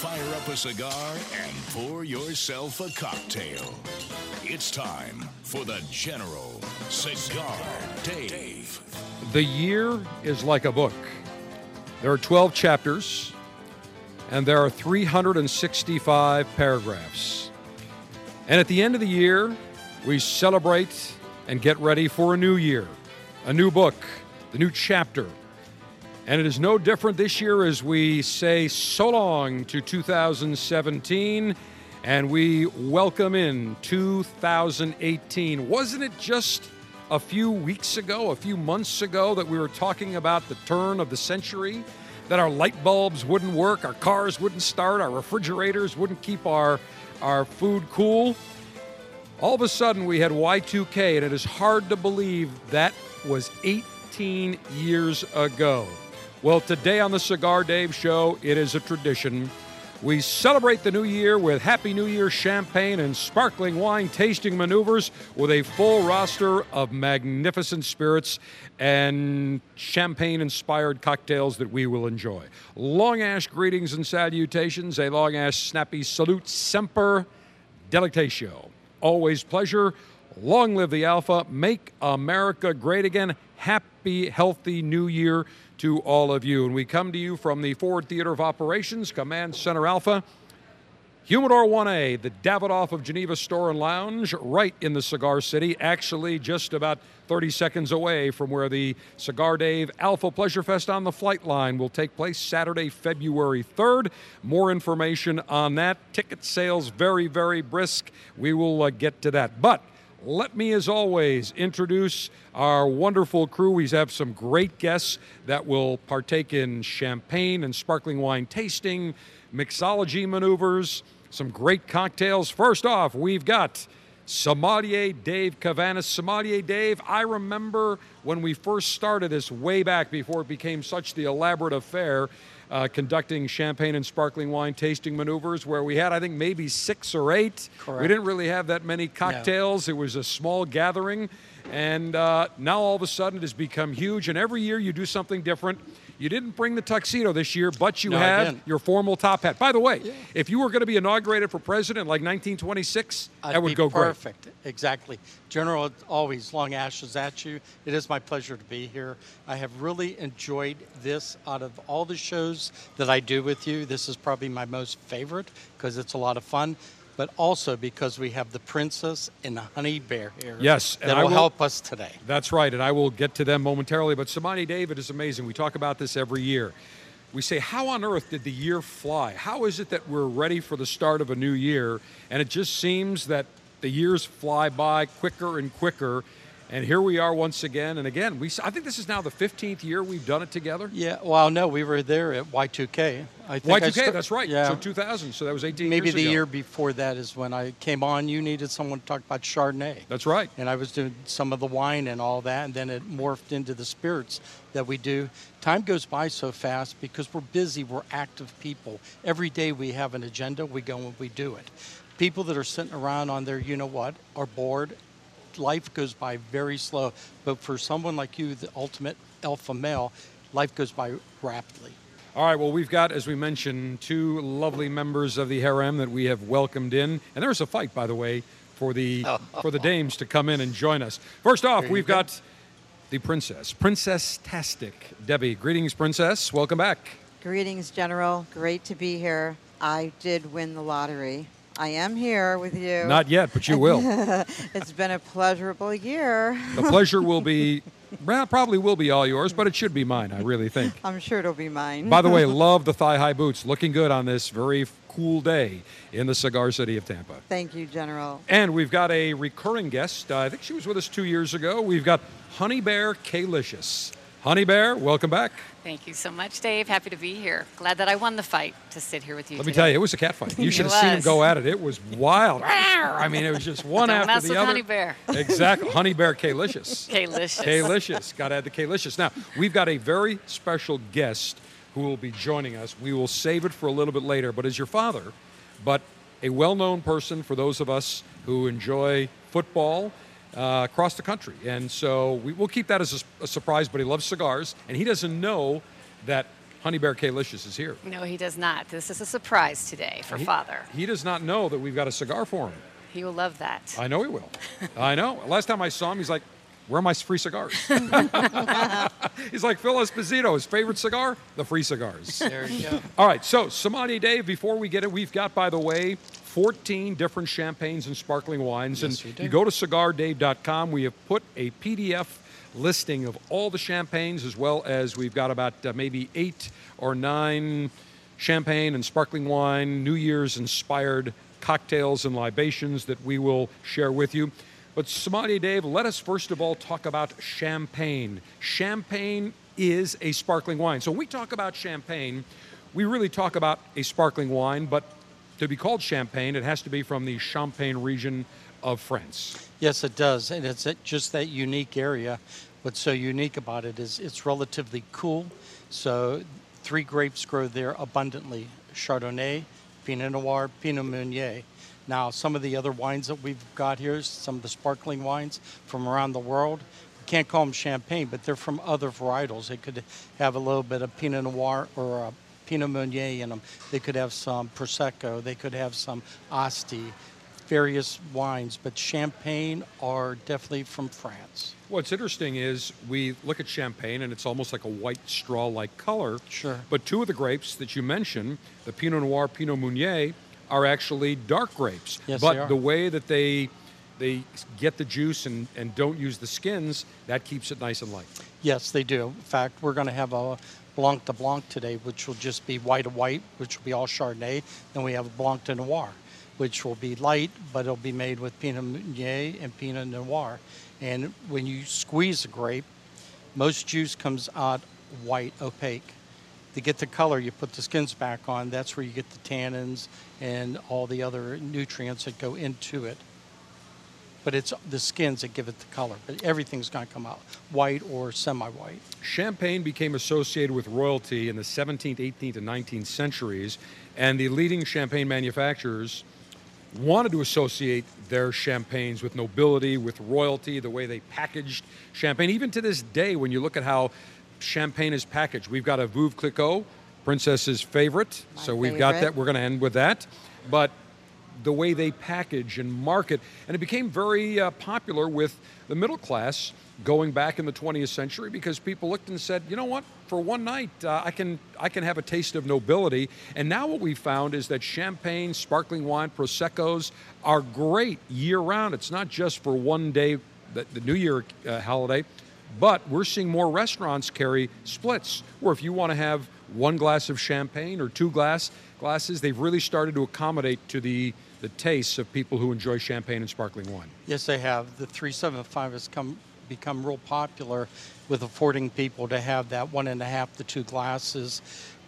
fire up a cigar and pour yourself a cocktail. It's time for the General Cigar Dave. The year is like a book. There are 12 chapters, and there are 365 paragraphs. And at the end of the year, we celebrate and get ready for a new year, a new book, the new chapter. And it is no different this year as we say so long to 2017 and we welcome in 2018. Wasn't it just a few weeks ago, a few months ago, that we were talking about the turn of the century? That our light bulbs wouldn't work, our cars wouldn't start, our refrigerators wouldn't keep our, our food cool? All of a sudden, we had Y2K, and it is hard to believe that was 18 years ago. Well, today on the Cigar Dave Show, it is a tradition we celebrate the new year with Happy New Year champagne and sparkling wine tasting maneuvers with a full roster of magnificent spirits and champagne inspired cocktails that we will enjoy. Long Ash greetings and salutations, a Long Ash snappy salute semper delectatio. Always pleasure. Long live the Alpha. Make America great again. Happy, healthy new year to all of you. And we come to you from the Ford Theater of Operations, Command Center Alpha. Humidor 1A, the Davidoff of Geneva Store and Lounge, right in the Cigar City, actually just about 30 seconds away from where the Cigar Dave Alpha Pleasure Fest on the flight line will take place Saturday, February 3rd. More information on that. Ticket sales very, very brisk. We will uh, get to that. But let me, as always, introduce our wonderful crew. We have some great guests that will partake in champagne and sparkling wine tasting, mixology maneuvers, some great cocktails. First off, we've got Sommelier Dave Cavanis. Sommelier Dave, I remember when we first started this way back before it became such the elaborate affair uh, conducting champagne and sparkling wine tasting maneuvers where we had, I think, maybe six or eight. Correct. We didn't really have that many cocktails. No. It was a small gathering. And uh, now all of a sudden it has become huge. And every year you do something different. You didn't bring the tuxedo this year, but you no, have your formal top hat. By the way, yeah. if you were going to be inaugurated for president like 1926, I'd that would go perfect. great. Exactly. General, always long ashes at you. It is my pleasure to be here. I have really enjoyed this out of all the shows that I do with you. This is probably my most favorite because it's a lot of fun but also because we have the princess and the honey bear here. Yes, that will, will, help us today. That's right, and I will get to them momentarily. But Sommelier Dave is amazing. We talk about this every year. We say, how on earth did the year fly? How is it that we're ready for the start of a new year? And it just seems that the years fly by quicker and quicker. And here we are once again. And again, we I think this is now the 15th year we've done it together. Yeah, well, no, we were there at Y2K. I think Y2K, I that's right. Yeah. So 2000, so that was 18 Maybe the ago. year before that is when I came on. You needed someone to talk about Chardonnay. That's right. And I was doing some of the wine and all that, and then it morphed into the spirits that we do. Time goes by so fast because we're busy, we're active people. Every day we have an agenda, we go and we do it. People that are sitting around on their, you know what, are bored life goes by very slow. But for someone like you, the ultimate alpha male, life goes by rapidly. All right, well, we've got, as we mentioned, two lovely members of the harem that we have welcomed in. And there's a fight, by the way, for the, for the dames to come in and join us. First off, we've go. got the princess, Princess Tastic. Debbie, greetings, Princess. Welcome back. Greetings, General. Great to be here. I did win the lottery I am here with you. Not yet, but you will. it's been a pleasurable year. the pleasure will be, well, probably will be all yours, but it should be mine, I really think. I'm sure it'll be mine. By the way, love the thigh high boots. Looking good on this very cool day in the cigar city of Tampa. Thank you, General. And we've got a recurring guest. Uh, I think she was with us two years ago. We've got Honey Bear K-licious. Honey Bear, welcome back. Thank you so much, Dave. Happy to be here. Glad that I won the fight to sit here with you. Let today. me tell you, it was a cat fight. You should have seen him go at it. It was wild. I mean, it was just one after mess the with other. Honey Bear. Exactly. Honey Bear K-licious. K-licious. K-licious. Got to add the K-licious. Now, we've got a very special guest who will be joining us. We will save it for a little bit later, but as your father, but a well-known person for those of us who enjoy football uh, across the country. And so we, we'll keep that as a surprise, but he loves cigars, and he doesn't know that Honey Bear K-licious is here. No, he does not. This is a surprise today for He- Father. He does not know that we've got a cigar for him. He will love that. I know he will. I know. Last time I saw him, he's like, "Where are my free cigars?" he's like Phil Esposito. His favorite cigar, the free cigars. There you go. All right. So, Sommelier Dave. Before we get it, we've got, by the way, 14 different champagnes and sparkling wines. Yes, and do. you go to cigardave.com. We have put a PDF listing of all the champagnes, as well as we've got about uh, maybe eight or nine champagne and sparkling wine, New Year's inspired cocktails and libations that we will share with you. But Sommelier Dave, let us first of all talk about champagne. Champagne is a sparkling wine. So when we talk about champagne, we really talk about a sparkling wine, but to be called champagne, it has to be from the Champagne region of France. Yes, it does, and it's just that unique area. What's so unique about it is it's relatively cool. So, three grapes grow there abundantly: Chardonnay, Pinot Noir, Pinot Meunier. Now, some of the other wines that we've got here, some of the sparkling wines from around the world, can't call them champagne, but they're from other varietals. They could have a little bit of Pinot Noir or a Pinot Meunier in them. They could have some Prosecco. They could have some Asti, various wines, but Champagne are definitely from France. What's interesting is we look at champagne and it's almost like a white straw like color. Sure. But two of the grapes that you mentioned, the Pinot Noir, Pinot Meunier, are actually dark grapes. Yes, but they are. the way that they they get the juice and, and don't use the skins, that keeps it nice and light. Yes, they do. In fact, we're going to have a Blanc de Blanc today, which will just be white to white, which will be all Chardonnay. Then we have a Blanc de Noir, which will be light, but it'll be made with Pinot Meunier and Pinot Noir. And when you squeeze a grape, most juice comes out white, opaque. To get the color, you put the skins back on. That's where you get the tannins and all the other nutrients that go into it. But it's the skins that give it the color. But everything's going to come out white or semi-white. Champagne became associated with royalty in the 17th, 18th, and 19th centuries, and the leading champagne manufacturers wanted to associate their champagnes with nobility, with royalty, the way they packaged champagne. Even to this day, when you look at how champagne is packaged, we've got a Veuve Clicquot, Princess's favorite. My so we've got that. We're going to end with that. But the way they package and market, and it became very uh, popular with the middle class going back in the 20th century because people looked and said, you know what, for one night uh, I can I can have a taste of nobility. And now what we found is that champagne, sparkling wine, proseccos are great year round. It's not just for one day, the, the New Year uh, holiday. But we're seeing more restaurants carry splits, where if you want to have one glass of champagne or two glass glasses, they've really started to accommodate to the, the tastes of people who enjoy champagne and sparkling wine. Yes, they have. The 375 has come become real popular with affording people to have that one and a half to two glasses.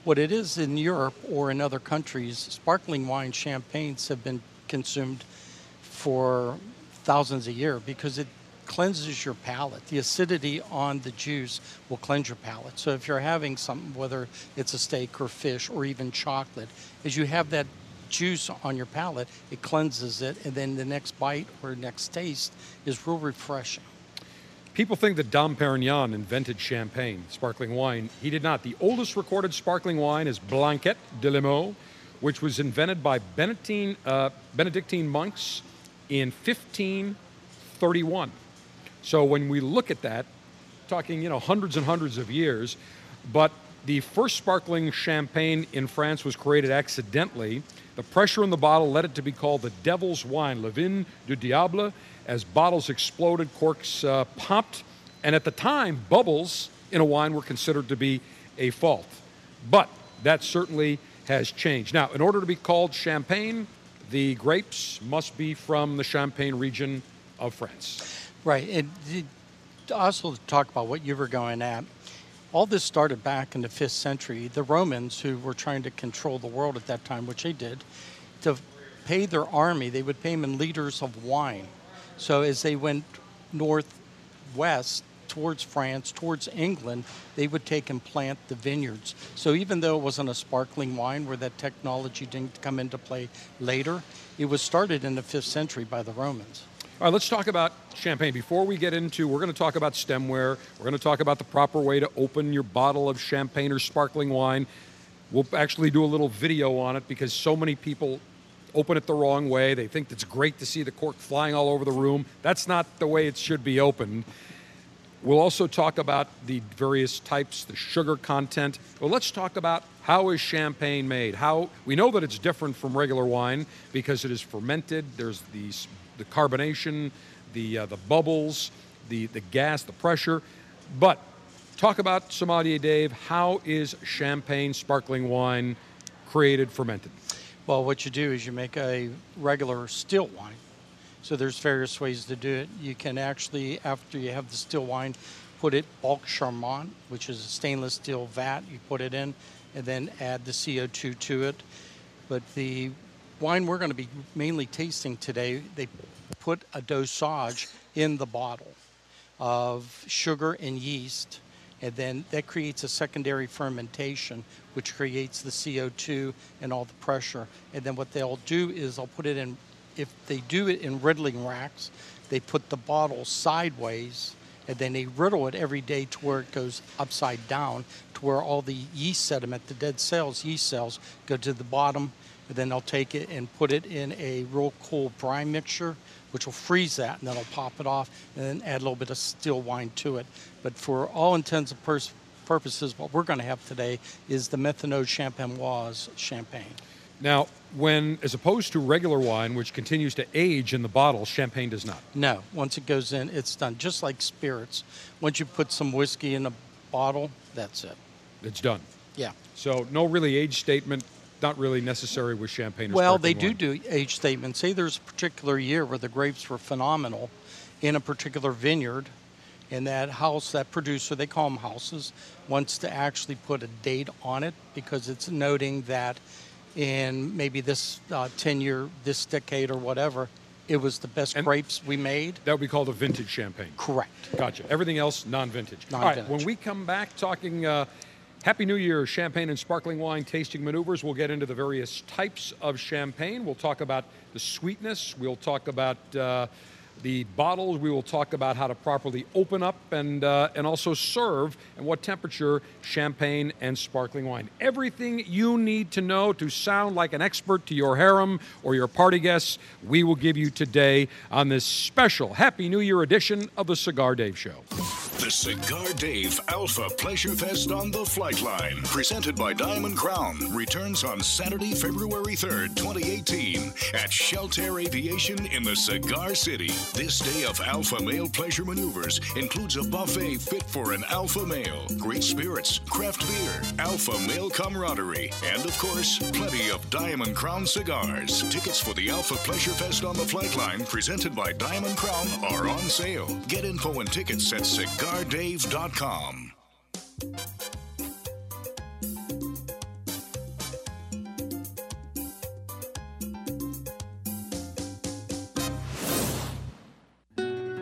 What it is in Europe or in other countries, sparkling wine champagnes have been consumed for thousands a year because it cleanses your palate. The acidity on the juice will cleanse your palate. So if you're having something, whether it's a steak or fish or even chocolate, as you have that juice on your palate, it cleanses it, and then the next bite or next taste is real refreshing. People think that Dom Perignon invented champagne, sparkling wine. He did not. The oldest recorded sparkling wine is Blanquette de Limoux, which was invented by Benedictine, uh, Benedictine monks in 1531. So when we look at that, talking you know hundreds and hundreds of years, but the first sparkling champagne in France was created accidentally. The pressure in the bottle led it to be called the devil's wine, Le Vin du Diable. As bottles exploded, corks uh, popped, and at the time, bubbles in a wine were considered to be a fault. But that certainly has changed. Now, in order to be called champagne, the grapes must be from the Champagne region of France. Right. And the- also talk about what you were going at, all this started back in the fifth century. The Romans, who were trying to control the world at that time, which they did, to pay their army, they would pay them in liters of wine. So as they went northwest towards France, towards England, they would take and plant the vineyards. So even though it wasn't a sparkling wine where that technology didn't come into play later, it was started in the fifth century by the Romans. All right, let's talk about champagne. Before we get into, we're going to talk about stemware. We're going to talk about the proper way to open your bottle of champagne or sparkling wine. We'll actually do a little video on it because so many people open it the wrong way. They think it's great to see the cork flying all over the room. That's not the way it should be opened. We'll also talk about the various types, the sugar content. Well, let's talk about how is champagne made. How we know that it's different from regular wine because it is fermented. There's the s- the carbonation, the uh, the bubbles, the the gas, the pressure. But talk about sommelier Dave. How is champagne sparkling wine created, fermented? Well, what you do is you make a regular still wine. So there's various ways to do it. You can actually, after you have the still wine, put it bulk Charmat, which is a stainless steel vat. You put it in, and then add the CO2 to it. But the wine we're going to be mainly tasting today, they put a dosage in the bottle of sugar and yeast, and then that creates a secondary fermentation, which creates the CO2 and all the pressure. And then what they'll do is they'll put it in, if they do it in riddling racks, they put the bottle sideways, and then they riddle it every day to where it goes upside down, to where all the yeast sediment, the dead cells, yeast cells, go to the bottom, and then they'll take it and put it in a real cool brine mixture, which will freeze that, and then they'll pop it off, and then add a little bit of still wine to it. But for all intents and pers- purposes, what we're going to have today is the Methode Champenoise champagne. Now, when as opposed to regular wine, which continues to age in the bottle, champagne does not. No, once it goes in, it's done. Just like spirits. Once you put some whiskey in a bottle, that's it. It's done. Yeah. So no really age statement, not really necessary with champagne. Well, they do wine. do age statements. Say there's a particular year where the grapes were phenomenal in a particular vineyard, and that house, that producer, they call them houses, wants to actually put a date on it because it's noting that in maybe this uh, 10 year, this decade or whatever, it was the best And- grapes we made. That would be called a vintage champagne. Correct. Gotcha. Everything else non-vintage. All right. When we come back talking uh, Happy New Year champagne and sparkling wine tasting maneuvers, we'll get into the various types of champagne. We'll talk about the sweetness. We'll talk about uh, the bottles. We will talk about how to properly open up and uh, and also serve and what temperature champagne and sparkling wine. Everything you need to know to sound like an expert to your harem or your party guests, we will give you today on this special Happy New Year edition of the Cigar Dave Show. The Cigar Dave Alpha Pleasure Fest on the Flight Line, presented by Diamond Crown, returns on Saturday, February 3rd, 2018, at Shelter Aviation in the Cigar City. This day of alpha male pleasure maneuvers includes a buffet fit for an alpha male, great spirits, craft beer, alpha male camaraderie, and of course, plenty of Diamond Crown cigars. Tickets for the Alpha Pleasure Fest on the Flight Line, presented by Diamond Crown, are on sale. Get info and tickets at cigardave.com.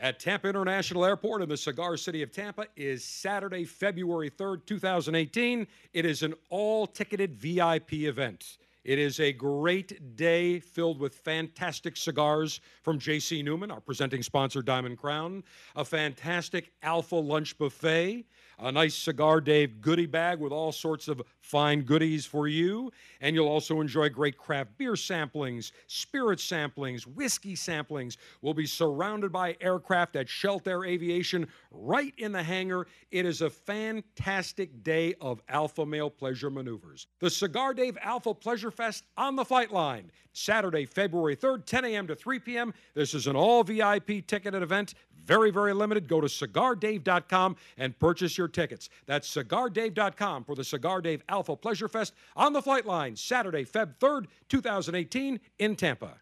at Tampa International Airport in the cigar city of Tampa is Saturday, February 3rd, 2018. It is an all ticketed VIP event. It is a great day filled with fantastic cigars from JC Newman, our presenting sponsor, Diamond Crown, a fantastic Alpha Lunch Buffet, a nice Cigar Dave goodie bag with all sorts of fine goodies for you. And you'll also enjoy great craft beer samplings, spirit samplings, whiskey samplings. We'll be surrounded by aircraft at Shelter Aviation right in the hangar. It is a fantastic day of alpha male pleasure maneuvers. The Cigar Dave Alpha Pleasure Fest on the flight line. Saturday, February 3rd, 10 a.m. to 3 p.m. This is an all VIP ticketed event. Very, very limited. Go to cigardave.com and purchase your tickets. That's cigardave.com for the Cigar Dave Alpha Pleasure Fest on the flight line, Saturday, Feb 3rd, 2018, in Tampa.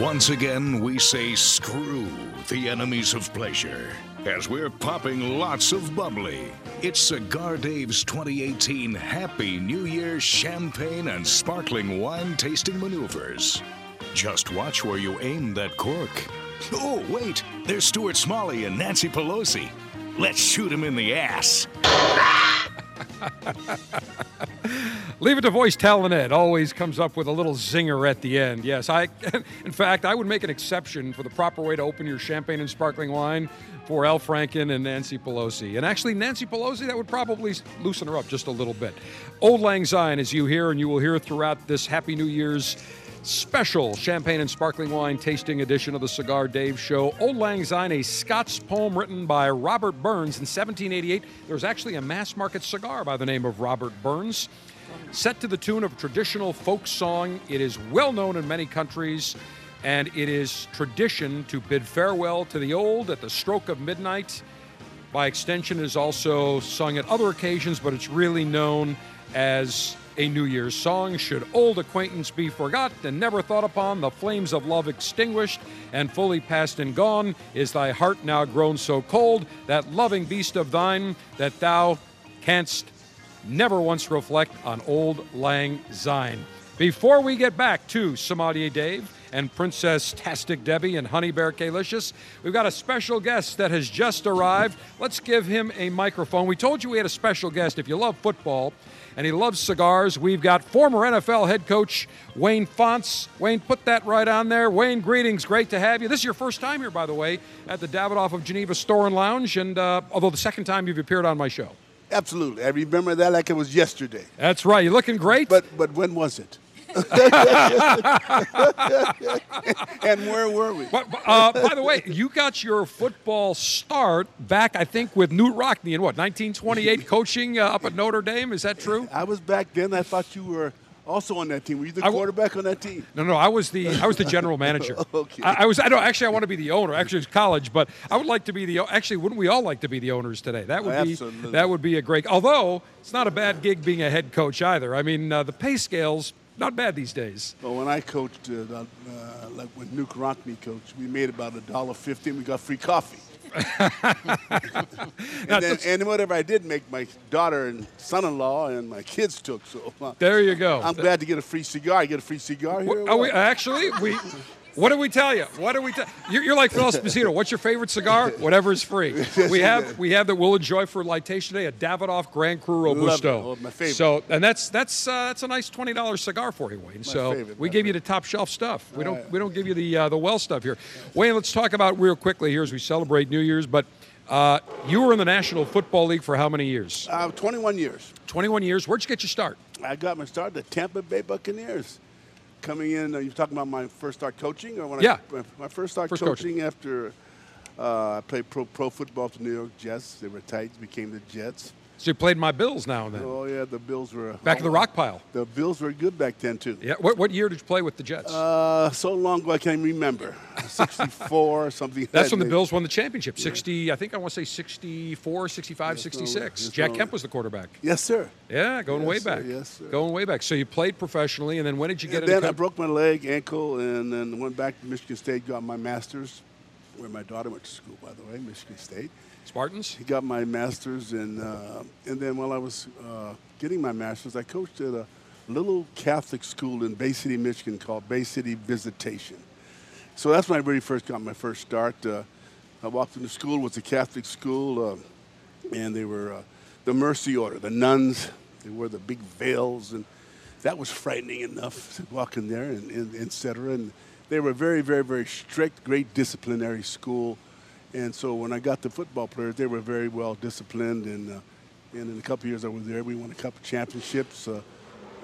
Once again, we say screw the enemies of pleasure as we're popping lots of bubbly. It's Cigar Dave's 2018 Happy New Year champagne and sparkling wine tasting maneuvers. Just watch where you aim that cork. Oh, wait, there's Stuart Smalley and Nancy Pelosi. Let's shoot him in the ass. Leave it to voice talent Ed. Always comes up with a little zinger at the end. Yes, I. In fact, I would make an exception for the proper way to open your champagne and sparkling wine for Al Franken and Nancy Pelosi. And actually, Nancy Pelosi, that would probably loosen her up just a little bit. Auld Lang Syne, as you hear, and you will hear throughout this Happy New Year's special champagne and sparkling wine tasting edition of the Cigar Dave Show. Auld Lang Syne, a Scots poem written by Robert Burns in 1788. There's actually a mass market cigar by the name of Robert Burns. Set to the tune of traditional folk song, it is well known in many countries, and it is tradition to bid farewell to the old at the stroke of midnight. By extension, it is also sung at other occasions, but it's really known as a New Year's song. Should old acquaintance be forgot and never thought upon, the flames of love extinguished and fully past and gone, is thy heart now grown so cold, that loving beast of thine, that thou canst never once reflect on auld Lang Syne. Before we get back to Sommelier Dave and Princess Tastic Debbie and Honey Bear Kalicious, we've got a special guest that has just arrived. Let's give him a microphone. We told you we had a special guest. If you love football and he loves cigars, we've got former NFL head coach Wayne Fontes. Wayne, put that right on there. Wayne, greetings. Great to have you. This is your first time here, by the way, at the Davidoff of Geneva Store and Lounge, and uh, although the second time you've appeared on my show. Absolutely. I remember that like it was yesterday. That's right. You're looking great. But but when was it? and where were we? But, uh, by the way, you got your football start back, I think, with Knute Rockne in what 1928, coaching uh, up at Notre Dame. Is that true? I was back then. I thought you were also on that team. Were you the w- quarterback on that team? No, no, I was the I was the general manager. Okay. I, I was. I don't actually. I want to be the owner. Actually, it's college, but I would like to be the. Actually, wouldn't we all like to be the owners today? That would be that would be a great. Although it's not a bad gig being a head coach either. I mean, uh, the pay scales not bad these days. Well, when I coached, uh, uh, like when Knute Rockne coached, we made about a dollar fifty, and we got free coffee. and, then, and whatever I did make, my daughter and son-in-law and my kids took. So uh, There you go. I'm glad to get a free cigar. I get a free cigar here. we, actually, we What do we tell you? What do we tell? You're, you're like Phil Esposito. What's your favorite cigar? Whatever is free. We have we have that we'll enjoy for lightation today a Davidoff Grand Cru Love it. Robusto. Oh, my favorite. So and that's that's uh, that's a nice twenty dollars cigar for you, Wayne. so favorite, we my give you the top shelf stuff. We don't we don't give you the uh, the well stuff here. Wayne, let's talk about real quickly here as we celebrate New Year's. But uh, you were in the National Football League for how many years? Uh, 21 years. Twenty one years. Where'd you get your start? I got my start at the Tampa Bay Buccaneers. Coming in, you talking about my first start coaching, or when Yeah. I, my- my first start First coaching, coaching. after uh, I played pro, pro football for the New York Jets. They were Titans, became the Jets. You played my Bills now and then. Oh yeah, the Bills were Back in the rock pile. The Bills were good back then too. Yeah. What, what year did you play with the Jets? Uh, so long ago I can't remember. 64 or something. That's when the Bills won the championship. 60, I think I want to say 64, 65, Yes, 66. no, yes, Jack no. Kemp was the quarterback. Yes, sir. Yeah, going Yes, way sir, back. yes, sir. Going way back. So you played professionally, and then when did you get And then I broke my leg, ankle, and then went back to Michigan State, got my master's, where my daughter went to school, by the way, Michigan State. Spartans? He got my master's, and uh, and then while I was uh, getting my master's, I coached at a little Catholic school in Bay City, Michigan, called Bay City Visitation. So that's when I really first got my first start. Uh, I walked into school, it was a Catholic school, uh, and they were uh, the Mercy Order, the nuns. They wore the big veils, and that was frightening enough to walk in there, and, and et cetera. And they were very, very, very strict, great disciplinary school. And so when I got the football players, they were very well disciplined. And, uh, and in a couple years I was there, we won a couple championships. Uh,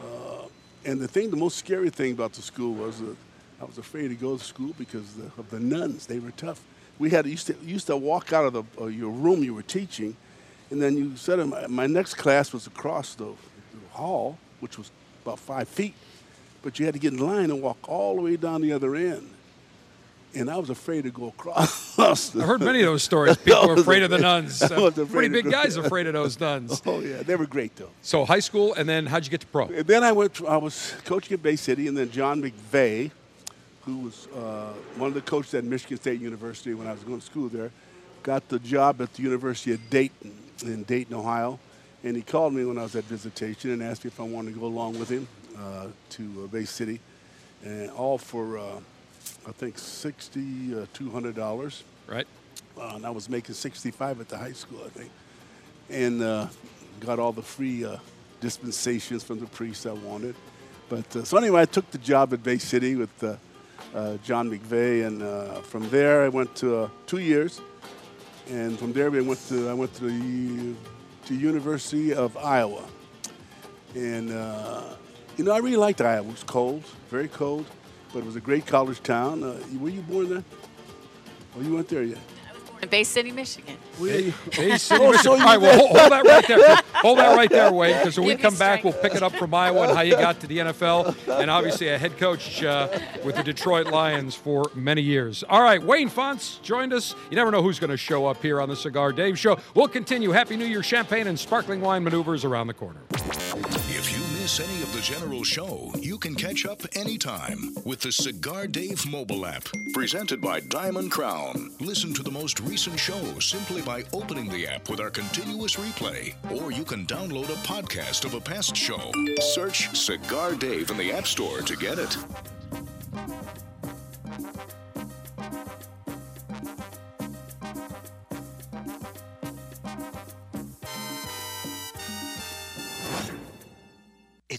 uh, and the thing, the most scary thing about the school was that I was afraid to go to school because the, of the nuns. They were tough. We had used to used to walk out of the, uh, your room you were teaching, and then you said my, my next class was across the, the hall, which was about five feet, but you had to get in line and walk all the way down the other end. And I was afraid to go across. I've heard many of those stories. People I are afraid of the nuns. Uh, Pretty big guys afraid of those nuns. Oh yeah, they were great though. So high school, and then how'd you get to pro? And then I went. To, I was coaching at Bay City, and then John McVay, who was uh, one of the coaches at Michigan State University when I was going to school there, got the job at the University of Dayton in Dayton, Ohio, and he called me when I was at visitation and asked me if I wanted to go along with him uh, to uh, Bay City, and all for uh, I think sixty uh, two hundred dollars. Right. Uh, and I was making 65 at the high school, I think. And uh, got all the free uh, dispensations from the priests I wanted. But uh, so anyway, I took the job at Bay City with uh, uh, John McVay, and from there I went to two years, and from there we went to I went to the to University of Iowa, and you know I really liked Iowa. It was cold, very cold, but it was a great college town. Were you born there? Oh, you weren't there yet. In Bay City, Michigan. Bay, Bay City, Oh, Michigan. so All right, well, hold, hold that right there. Hold that right there, Wayne, because when we Give me come back, we'll pick it up from Iowa and how you got to the NFL, and obviously a head coach uh, with the Detroit Lions for many years. All right, Wayne Fontes joined us. You never know who's going to show up here on the Cigar Dave Show. We'll continue. Happy New Year champagne and sparkling wine maneuvers around the corner. If you miss any of the general show, you can catch up anytime with the Cigar Dave mobile app. Presented by Diamond Crown. Listen to the most recent show simply by opening the app with our continuous replay. Or you can download a podcast of a past show. Search Cigar Dave in the App Store to get it.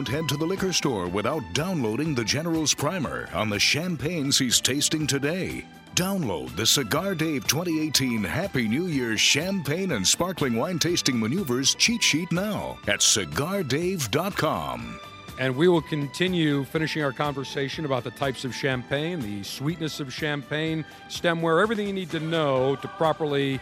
Don't head to the liquor store without downloading the General's Primer on the champagnes he's tasting today. Download the Cigar Dave 2018 Happy New Year Champagne and Sparkling Wine Tasting Maneuvers cheat sheet now at cigardave.com. And we will continue finishing our conversation about the types of champagne, the sweetness of champagne, stemware, everything you need to know to properly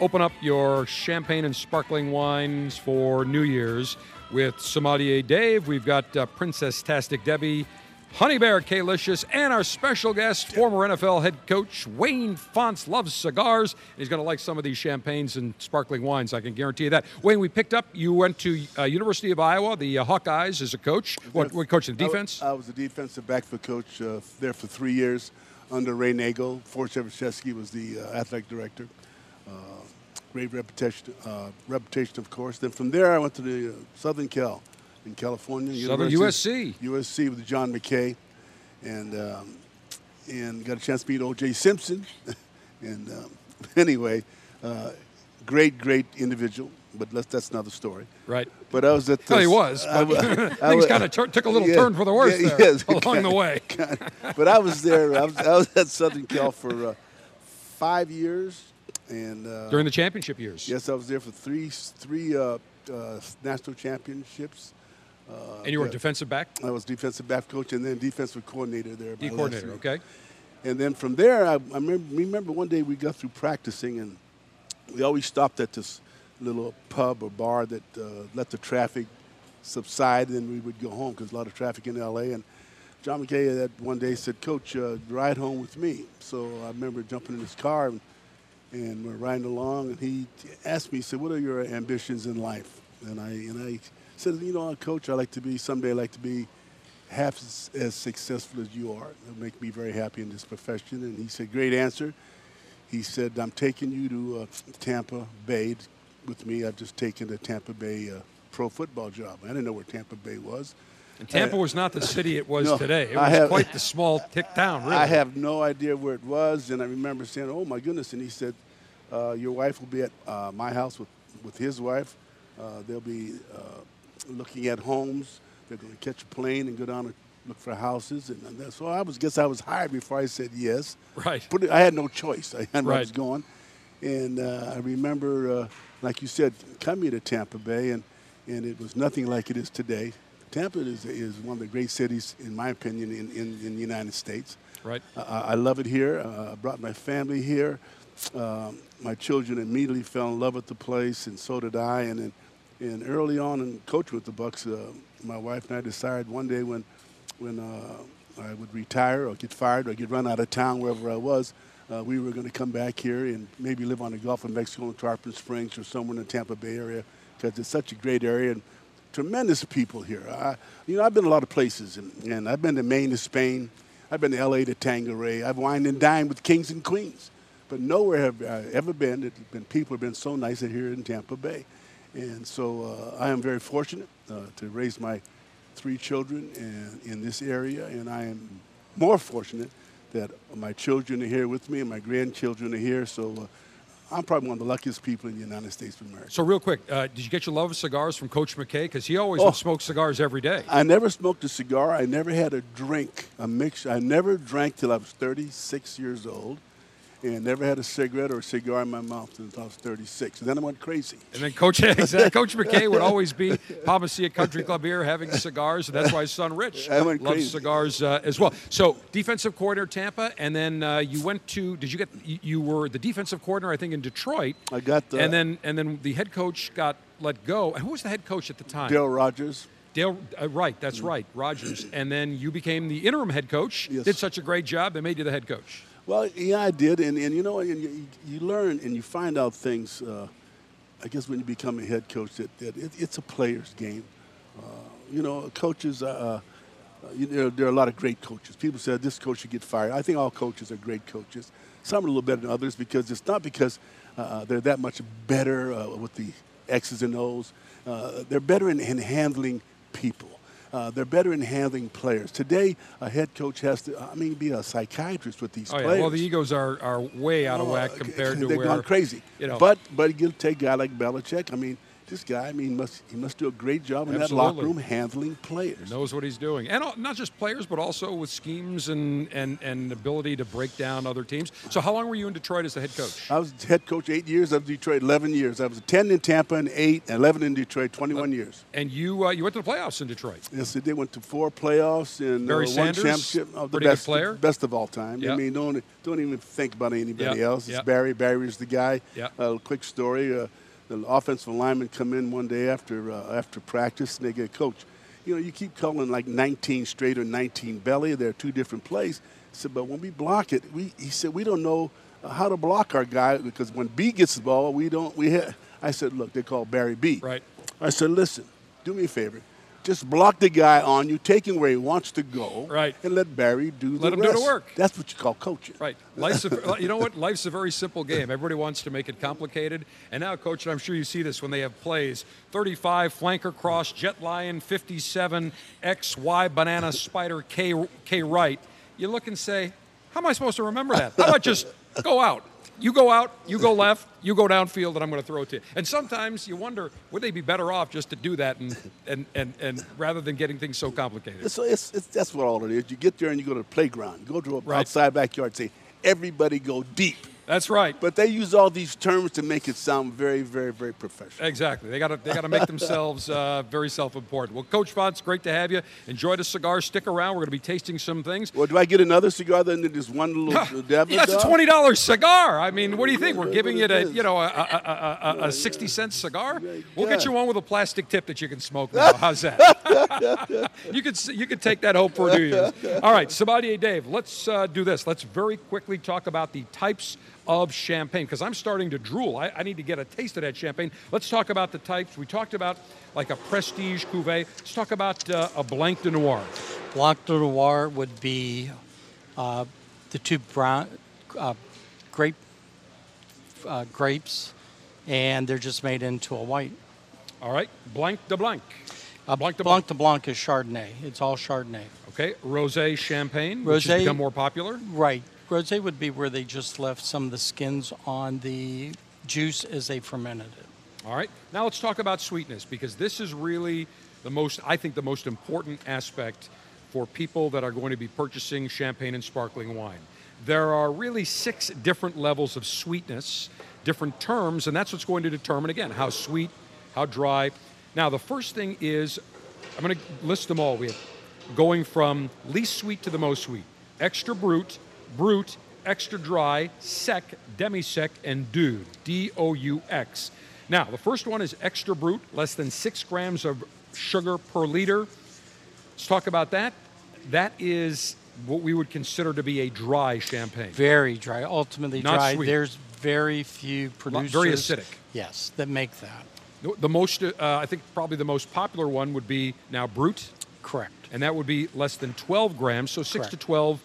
open up your champagne and sparkling wines for New Year's. With Sommelier Dave, we've got uh, Princess Tastic Debbie, Honey Bear Kalicious, and our special guest, former NFL head coach Wayne Fontes, loves cigars. He's going to like some of these champagnes and sparkling wines. I can guarantee you that. Wayne, we picked up. You went to uh, University of Iowa, the uh, Hawkeyes, as a coach. What, what coach? The defense? I was, a defensive backfield coach uh, there for three years under Ray Nagel. Forest Evashevski was the uh, athletic director. Great reputation, uh, reputation, of course. Then from there, I went to the uh, Southern Cal in California. Southern University- USC. USC with John McKay, and um, and got a chance to meet O.J. Simpson. and um, anyway, uh, great, great individual. But let's, that's another story. Right. But I was at. Well, he was, I wa- I things kinda tur- took a little Yeah, turn for the worse yeah, there yes, along the kinda- way. kinda. But I was there. I was, I was at Southern Cal for uh, five years, and uh, During the championship years. Yes, I was there for three three uh, uh, national championships. Uh, And you were yeah. defensive back? I was defensive back coach and then defensive coordinator there. D coordinator, okay. And then from there, I, I remember, remember one day we got through practicing and we always stopped at this little pub or bar that uh, let the traffic subside and then we would go home because a lot of traffic in LA. And John McKay that one day said, Coach, uh, ride home with me. So I remember jumping in his car and, and we're riding along and he asked me, he said, what are your ambitions in life? And I, and I said, you know, Coach, I like to be, someday I like to be half as, as successful as you are. It'll make me very happy in this profession. And he said, great answer. He said, I'm taking you to uh, Tampa Bay with me. I've just taken the Tampa Bay uh, pro football job. I didn't know where Tampa Bay was. And Tampa was not the city it was no, today. It was have- quite the small tick town, really. I have no idea where it was, and I remember saying, "Oh my goodness!" And he said, uh, "Your wife will be at uh, my house with, with his wife. Uh, they'll be uh, looking at homes. They're going to catch a plane and go down and look for houses." And, and so I was guess I was hired before I said yes. Right. But I had no choice. I had where I was going, and uh, I remember, uh, like you said, coming to Tampa Bay, and and it was nothing like it is today. Tampa is, is one of the great cities, in my opinion, in, in, in the United States. Right. I, I love it here. Uh, I brought my family here. Um, my children immediately fell in love with the place, and so did I. And then, and early on in coaching with the Bucks, uh, my wife and I decided one day when, when uh, I would retire or get fired or get run out of town wherever I was, uh, we were going to come back here and maybe live on the Gulf of Mexico in Tarpon Springs or somewhere in the Tampa Bay area because it's such a great area and tremendous people here. I, you know, I've been a lot of places, and, and I've been to Maine to Spain. I've been to L.A. to Tanqueray. I've wined and dined with kings and queens. But nowhere have I ever been that been people have been so nice here in Tampa Bay. And so uh, I am very fortunate uh, to raise my three children in, in this area, and I am more fortunate that my children are here with me and my grandchildren are here. So uh, I'm probably one of the luckiest people in the United States of America. So, real quick, uh, did you get your love of cigars from Coach McKay? Because he always Oh. would smoke cigars every day. I never smoked a cigar. I never had a drink, a mix. I never drank till I was 36 years old, and never had a cigarette or a cigar in my mouth until I was 36. And then I went crazy. And then Coach exactly, Coach McKay would always be Palma Ceia Country Club here having cigars, and that's why his son Rich loves crazy. cigars uh, as well. So defensive coordinator Tampa, and then uh, you went to. Did you get? You, were the defensive coordinator, I think, in Detroit. I got the and then and then the head coach got let go. And who was the head coach at the time? Dale Rogers. Dale, uh, right, that's right, Rogers. And then you became the interim head coach. Yes. Did such a great job, they made you the head coach. Well, yeah, I did, and, and you know, and you, you learn and you find out things. Uh, I guess when you become a head coach, that, that it, it's a player's game. Uh, you know, coaches. Uh, uh, you there are a lot of great coaches. People say this coach should get fired. I think all coaches are great coaches. Some are a little better than others because it's not because uh, they're that much better uh, with the X's and O's. Uh, they're better in, in handling people. Uh, they're better in handling players. Today, a head coach has to, I mean, be a psychiatrist with these Oh, yeah. players. Well, the egos are, are way out of Oh, whack uh, compared to where They're gone crazy. You know, But but you take a guy like Belichick. I mean, this guy, I mean, he must he must do a great job in Absolutely. that locker room handling players. He knows what he's doing, and uh, not just players, but also with schemes and and and ability to break down other teams. So, how long were you in Detroit as the head coach? I was head coach eight years. I was Detroit 11 years. I was 10 in Tampa and eight, 11 in Detroit, 21 years. And you uh, you went to the playoffs in Detroit. Yes, they went to four playoffs and uh, one championship. Of the pretty good best, player. best of all time. Yeah. I mean, don't don't even think about anybody Yeah, else. It's yeah. Barry. Barry's the guy. Yeah. A quick story. The offensive linemen come in one day after uh, after practice and they get coach. You know, you keep calling like 19 straight or 19 belly. They're two different plays. He said, but when we block it, we he said we don't know how to block our guy because when B gets the ball, we don't. We ha-. I said, look, they call Barry B. Right. I said, listen, do me a favor. Just block the guy on you, take him where he wants to go, Right. and let Barry do Let the him do the work. That's what you call coaching. Right. Life's a, you know what? Life's a very simple game. Everybody wants to make it complicated. And now, coach, and I'm sure you see this when they have plays 35 flanker cross, jet lion, 57 X, Y, banana, spider, K, K right. You look and say, how am I supposed to remember that? How about just go out? You go out, you go left, you go downfield, and I'm going to throw it to you. And sometimes you wonder, would they be better off just to do that and, and, and, and rather than getting things so complicated? So it's, it's, that's what all it is. You get there and you go to the playground. You go to a Right. outside backyard. Say everybody go deep. That's right. But they use all these terms to make it sound very, very, very professional. Exactly. They got to they got to make themselves uh, very self-important. Well, Coach Fontes, great to have you. Enjoy the cigar. Stick around. We're going to be tasting some things. Well, do I get another cigar than this one little? That's a twenty dollars cigar. I mean, what do you think? We're giving it a you know a, a, a, a, a sixty cent cigar. We'll get you one with a plastic tip that you can smoke now. How's that? you could you could take that home for New Year's. All right, Sommelier Dave. Let's uh, do this. Let's very quickly talk about the types of champagne because I'm starting to drool. I, I need to get a taste of that champagne. Let's talk about the types. We talked about like a prestige cuvee. Let's talk about uh, a Blanc de Noir. Blanc de Noir would be uh, the two brown uh, grape uh, grapes, and they're just made into a white. All right, Blanc de Blanc. Uh, Blanc de Blanc de Blanc is Chardonnay. It's all Chardonnay. Okay, rosé champagne, which Rosé has become more popular. Right. Rosé would be where they just left some of the skins on the juice as they fermented it. All right. Now let's talk about sweetness because this is really the most, I think, the most important aspect for people that are going to be purchasing champagne and sparkling wine. There are really six different levels of sweetness, different terms, and that's what's going to determine, again, how sweet, how dry. Now, the first thing is, I'm going to list them all. We have going from least sweet to the most sweet extra brut, brut, extra dry, sec, demi sec, and doux. D O U X. Now, the first one is extra brut, less than six grams of sugar per liter. Let's talk about that. That is what we would consider to be a dry champagne. Very dry, ultimately Not dry. sweet. There's very few producers. very acidic. Yes, that make that. The- The most, uh, I think, probably the most popular one would be now brut, Correct. and that would be less than 12 grams, so six to 12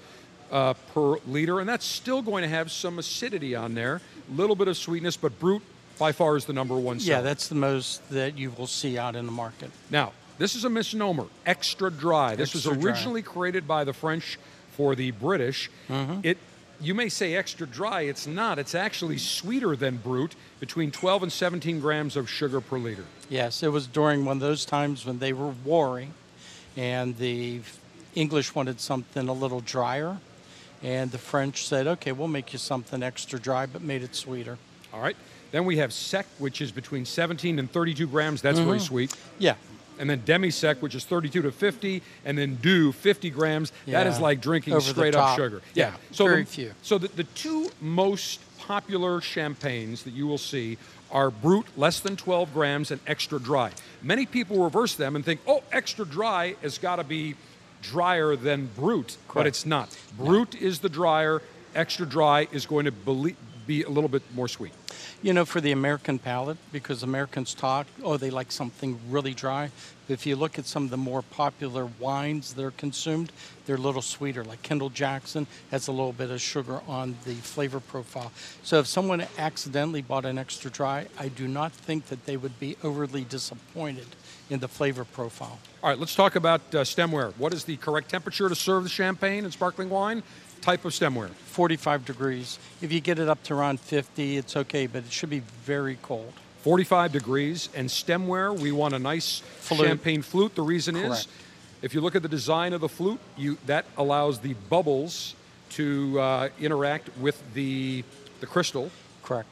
uh, per liter, and that's still going to have some acidity on there, a little bit of sweetness, but brut by far is the number one seller. Yeah, that's the most that you will see out in the market. Now, this is a misnomer, extra dry. This Extra was dry. originally created by the French for the British. Mm-hmm. It you may say extra dry, it's not. It's actually sweeter than brut, between 12 and 17 grams of sugar per liter. Yes, it was during one of those times when they were warring, and the English wanted something a little drier, and the French said, "Okay, we'll make you something extra dry, but made it sweeter." All right. Then we have sec, which is between 17 and 32 grams. That's very Mhm. sweet. Yeah, And then demi sec, which is 32 to 50, and then doux 50 grams. That is like drinking Over straight up sugar. Yeah, So very the, few. So the, the two most popular champagnes that you will see are brut, less than 12 grams, and extra dry. Many people reverse them and think, oh, extra dry has got to be drier than brut, but it's not. Brut is the drier. Extra dry is going to be a little bit more sweet. you know, for the American palate, because Americans talk, oh, they like something really dry. If you look at some of the more popular wines that are consumed, they're a little sweeter. Like Kendall Jackson has a little bit of sugar on the flavor profile. So if someone accidentally bought an extra dry, I do not think that they would be overly disappointed in the flavor profile. All right, let's talk about uh, stemware. What is the correct temperature to serve the champagne and sparkling wine? Type of stemware. 45 degrees. If you get it up to around 50, it's okay, but it should be very cold. 45 degrees. And stemware, we want a nice Flute. champagne flute. The reason is, if you look at the design of the flute, you that allows the bubbles to uh, interact with the the crystal. Correct.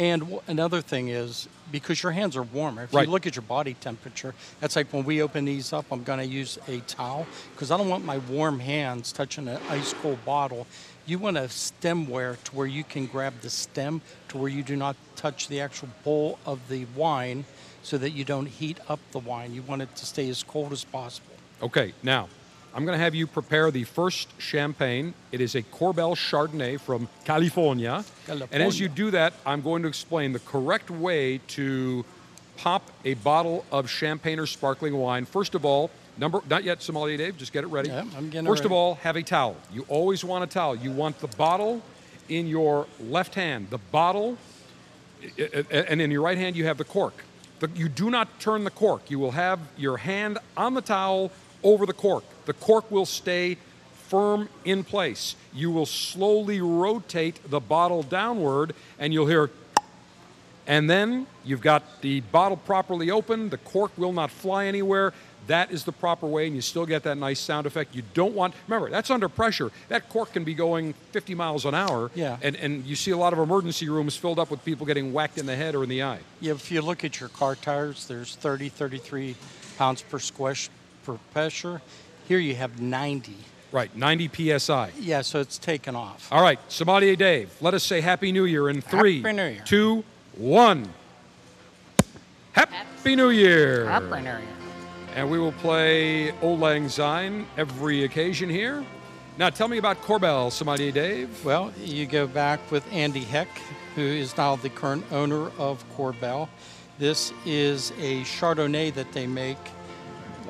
And w- another thing is because your hands are warmer. If Right. you look at your body temperature, that's like when we open these up, I'm going to use a towel because I don't want my warm hands touching an ice cold bottle. You want a stemware to where you can grab the stem to where you do not touch the actual bowl of the wine so that you don't heat up the wine. You want it to stay as cold as possible. Okay, now I'm going to have you prepare the first champagne. It is a Corbel Chardonnay from California. And as you do that, I'm going to explain the correct way to pop a bottle of champagne or sparkling wine. First of all, number not yet sommelier Dave, just get it ready. Yeah, I'm getting First of all, have a towel. You always want a towel. You want the bottle in your left hand. The bottle and in your right hand you have the cork. You do not turn the cork. You will have your hand on the towel over the cork. The cork will stay firm in place. You will slowly rotate the bottle downward, and you'll hear. And then you've got the bottle properly open. The cork will not fly anywhere. That is the proper way, and you still get that nice sound effect. You don't want, remember, that's under pressure. That cork can be going 50 miles an hour. Yeah. And, and you see a lot of emergency rooms filled up with people getting whacked in the head or in the eye. Yeah, if you look at your car tires, there's 30, 33 pounds per squish per pressure. Here you have 90. Right, 90 psi. Yeah, so it's taken off. All right, Sommelier Dave, let us say Happy New Year in three, Happy New Year. two, one. Happy New Year. Happy New Year. And we will play Auld Lang Syne every occasion here. Now, tell me about Corbel, Sommelier Dave. Well, you go back with Andy Heck, who is now the current owner of Corbel. This is a Chardonnay that they make.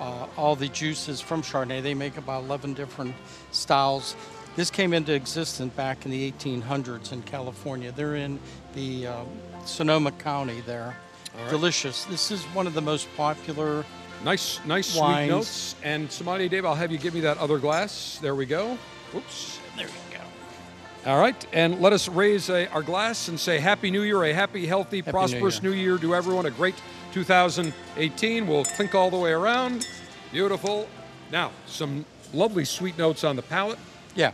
Uh, all the juices from Chardonnay. They make about 11 different styles. This came into existence back in the 1800s in California. They're in the um, Sonoma County there. All right. Delicious. This is one of the most popular Nice, nice sweet Wines. notes. And Sommelier Dave, I'll have you give me that other glass. There we go. Oops. There you go. All right, and let us raise a, our glass and say Happy New Year, a happy, healthy, Happy New prosperous Year. New Year to everyone, a great 2018. We'll clink all the way around. Beautiful. Now, some lovely sweet notes on the palate. Yeah.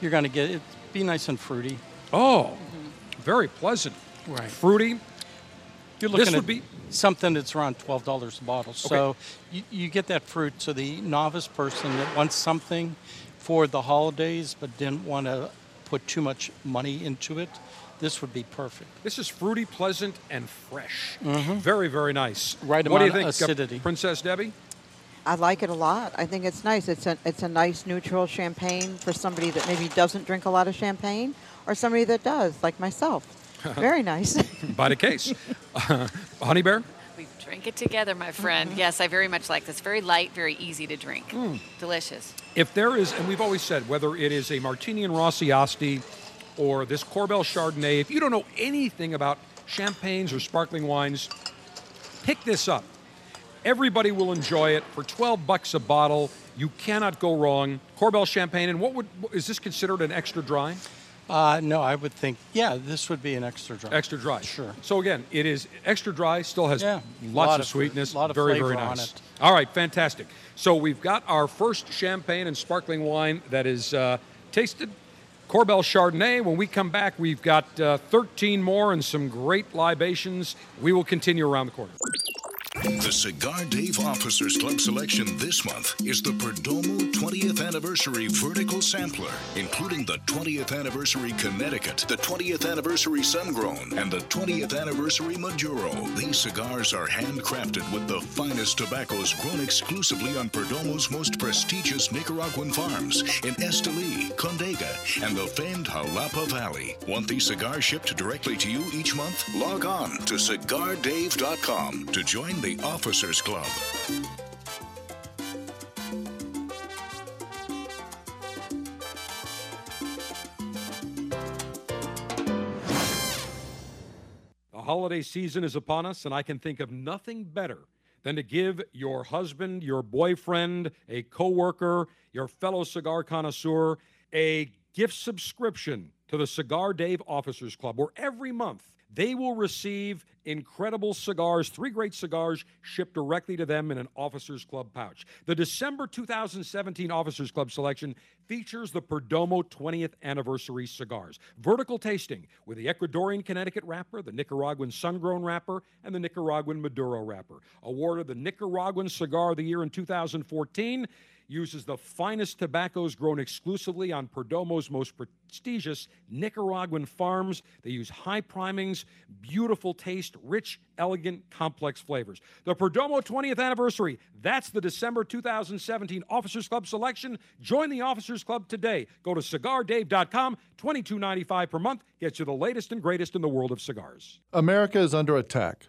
You're going to get it. Be nice and fruity. Oh, very pleasant. Right. Fruity. You're looking This would be- something that's around twelve dollars a bottle. So you, you get that fruit. So the novice person that wants something for the holidays but didn't want to put too much money into it, this would be perfect. This is fruity, pleasant, and fresh. Mhm. Very, very nice. Right what do you amount think, of uh, acidity. Princess Debbie? I like it a lot. I think it's nice. It's a it's a nice neutral champagne for somebody that maybe doesn't drink a lot of champagne, or somebody that does, like myself. Very nice. By the case. Honey Bear? We drink it together, my friend. Yes, I very much like this. Very light, very easy to drink. Delicious. if there is, and we've always said, whether it is a Martini and Rossi Asti or this Corbel Chardonnay, if you don't know anything about champagnes or sparkling wines, pick this up. Everybody will enjoy it for 12 bucks a bottle. You cannot go wrong. Corbel Champagne, and what would is this considered an extra dry? Uh, no, I would think, yeah, this would be an extra dry. Extra dry. Sure. So again, it is extra dry, still has Yeah, lots lot of sweetness, lot of very flavor very on nice. it. All right, fantastic. So we've got our first champagne and sparkling wine that is uh, tasted. Corbel Chardonnay. When we come back, we've got uh, 13 more and some great libations. We will continue around the corner. The Cigar Dave Officers Club selection this month is the Perdomo 20th Anniversary Vertical Sampler, including the 20th Anniversary Connecticut, the 20th Anniversary Sungrown, and the 20th Anniversary Maduro. These cigars are handcrafted with the finest tobaccos grown exclusively on Perdomo's most prestigious Nicaraguan farms in Esteli, Condega, and the famed Jalapa Valley. Want these cigars shipped directly to you each month? Log on to cigardave.com to join the Officers Club. The holiday season is upon us, and I can think of nothing better than to give your husband, your boyfriend, a coworker, your fellow cigar connoisseur a gift subscription to the Cigar Dave Officers Club, where every month they will receive incredible cigars, three great cigars shipped directly to them in an Officers Club pouch. The December 2017 Officers Club selection features the Perdomo 20th anniversary cigars. Vertical tasting with the Ecuadorian Connecticut wrapper, the Nicaraguan sun grown wrapper, and the Nicaraguan Maduro wrapper. Awarded the Nicaraguan Cigar of the Year in 2014 uses the finest tobaccos grown exclusively on Perdomo's most prestigious Nicaraguan farms. They use high primings, beautiful taste, rich, elegant, complex flavors. The Perdomo 20th anniversary, that's the December 2017 Officers Club selection. Join the Officers Club today. Go to cigardave.com, $22.95 per month gets you the latest and greatest in the world of cigars. America is under attack.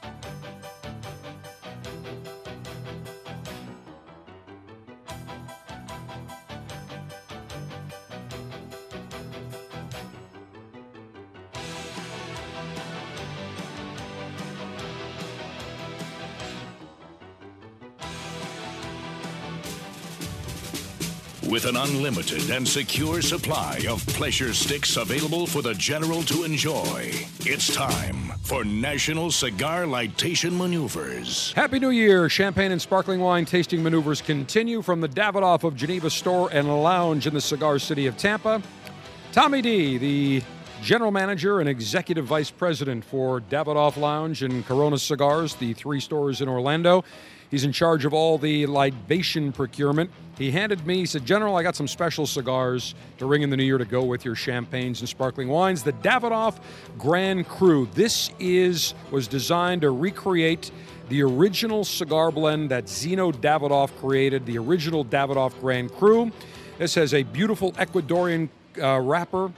With an unlimited and secure supply of pleasure sticks available for the general to enjoy, it's time for National Cigar Lightation Maneuvers. Happy New Year! Champagne and sparkling wine tasting maneuvers continue from the Davidoff of Geneva store and lounge in the cigar city of Tampa. Tommy D, the general manager and executive vice president for Davidoff Lounge and Corona Cigars, the three stores in Orlando. He's in charge of all the libation procurement. He handed me, he said, General, I got some special cigars to ring in the new year to go with your champagnes and sparkling wines. The Davidoff Grand Cru. This is was designed to recreate the original cigar blend that Zino Davidoff created, the original Davidoff Grand Cru. This has a beautiful Ecuadorian uh, wrapper.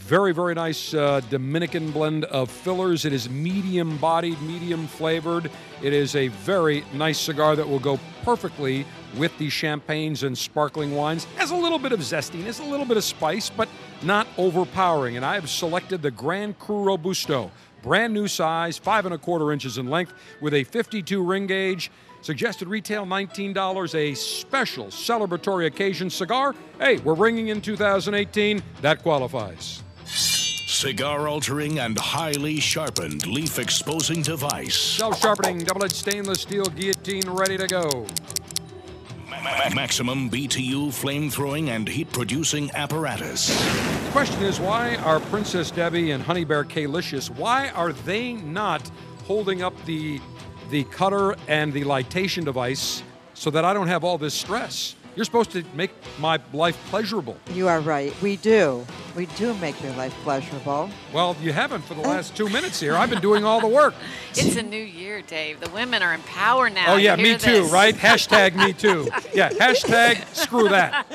Very, very nice uh, Dominican blend of fillers. It is medium bodied, medium flavored. It is a very nice cigar that will go perfectly with the champagnes and sparkling wines. Has a little bit of zestiness, a little bit of spice, but not overpowering. And I have selected the Grand Cru Robusto, brand new size, five and a quarter inches in length, with a 52 ring gauge. Suggested retail $19, a special celebratory occasion cigar. Hey, we're ringing in 2018. That qualifies. Cigar altering and highly sharpened leaf exposing device. Self sharpening, double edged stainless steel guillotine ready to go. Maximum BTU flame throwing and heat producing apparatus. The question is why are Princess Debbie and Honey Bear K-licious, why are they not holding up the the cutter and the lightation device so that I don't have all this stress? You're supposed to make my life pleasurable. You are right. We do. We do make your life pleasurable. Well, you haven't for the last two minutes here. I've been doing all the work. It's a new year, Dave. The women are in power now. Oh yeah, me hear too, right? Hashtag me too. Yeah, hashtag screw that.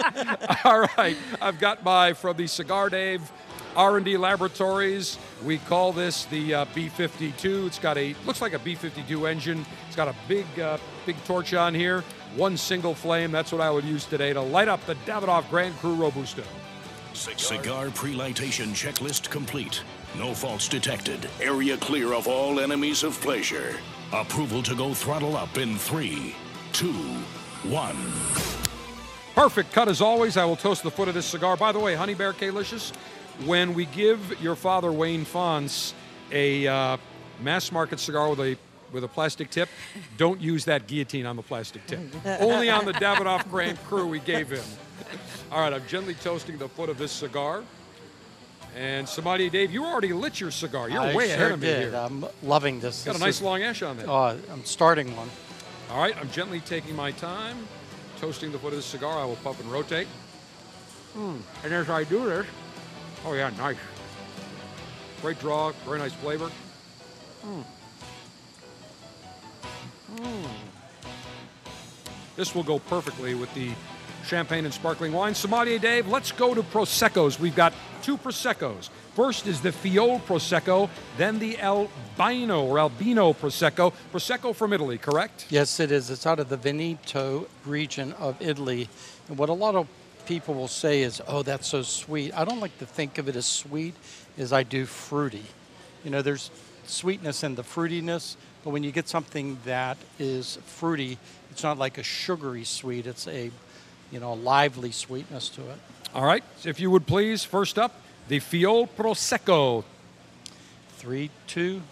All right, I've got my from the Cigar Dave R&D Laboratories. We call this the uh, B52. It's got a looks like a B52 engine. It's got a big uh, big torch on here. One single flame. That's what I would use today to light up the Davidoff Grand Cru Robusto. Cigar pre-lightation checklist complete. No faults detected. Area clear of all enemies of pleasure. Approval to go throttle up in three, two, one. Perfect cut as always. I will toast the foot of this cigar. By the way, Honey Bear K-Licious, when we give your father Wayne Fontes a uh, mass market cigar with a with a plastic tip, don't use that guillotine on the plastic tip. Only on the Davidoff Grand Cru we gave him. All right, I'm gently toasting the foot of this cigar. And somebody, Dave, you already lit your cigar. You're I way sure ahead of me did. here. I'm loving this. Got a nice is- long ash on there. Oh, I'm starting one. All right, I'm gently taking my time, toasting the foot of the cigar. I will puff and rotate. Mm. And as I do this, oh yeah, nice. Great draw, very nice flavor. Mm. Mm. This will go perfectly with the champagne and sparkling wine. Sommelier Dave, let's go to Proseccos. We've got two Proseccos. First is the Fiol Prosecco, then the Albino or Albino Prosecco. Prosecco from Italy, correct? Yes, it is. It's out of the Veneto region of Italy. And what a lot of people will say is, oh, that's so sweet. I don't like to think of it as sweet as I do fruity. You know, there's sweetness in the fruitiness, but when you get something that is fruity, it's not like a sugary sweet. It's a, you know, lively sweetness to it. All right. If you would please, first up, the Fiol Prosecco. Three, two.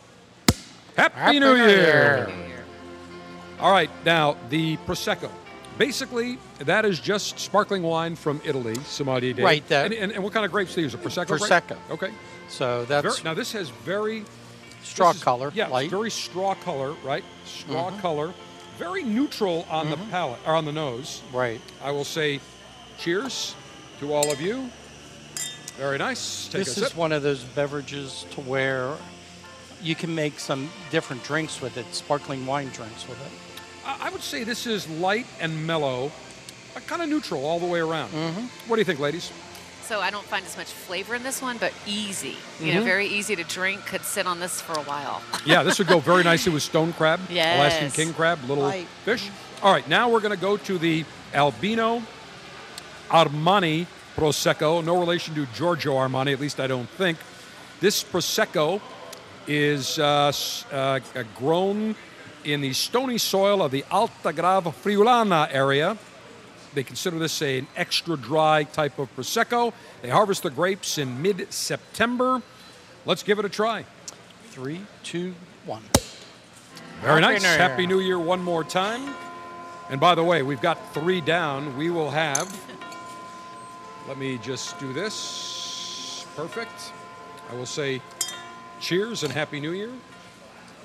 Happy, Happy New, New Year. Year. All right. Now, the Prosecco. Basically, that is just sparkling wine from Italy, Sommelier Dave. Right. That, and, and, and, what kind of grapes do you use? A Prosecco? Prosecco. Grape? Okay. So that's. Very, now, this has very. Straw is, color. Yeah, light. very straw color, right? Straw mm-hmm. color. Very neutral on mm-hmm. the palate, or on the nose. Right. I will say cheers to all of you. Very nice. Take this is one of those beverages to where you can make some different drinks with it, sparkling wine drinks with it. I would say this is light and mellow, but kind of neutral all the way around. Mm-hmm. What do you think, ladies? So I don't find as much flavor in this one, but easy. You mm-hmm. know, very easy to drink. Could sit on this for a while. yeah, this would go very nicely with stone crab, yes. Alaskan king crab, little fish. All right, now we're going to go to the Albino Armani Prosecco. No relation to Giorgio Armani, at least I don't think. This Prosecco is uh, uh, grown in the stony soil of the Alta Grave Friulana area. They consider this a, an extra dry type of Prosecco. They harvest the grapes in mid September. Let's give it a try. Three, two, one. Very Happy nice. New Happy New Year one more time. And by the way, we've got three down. We will have, let me just do this. Perfect. I will say cheers and Happy New Year.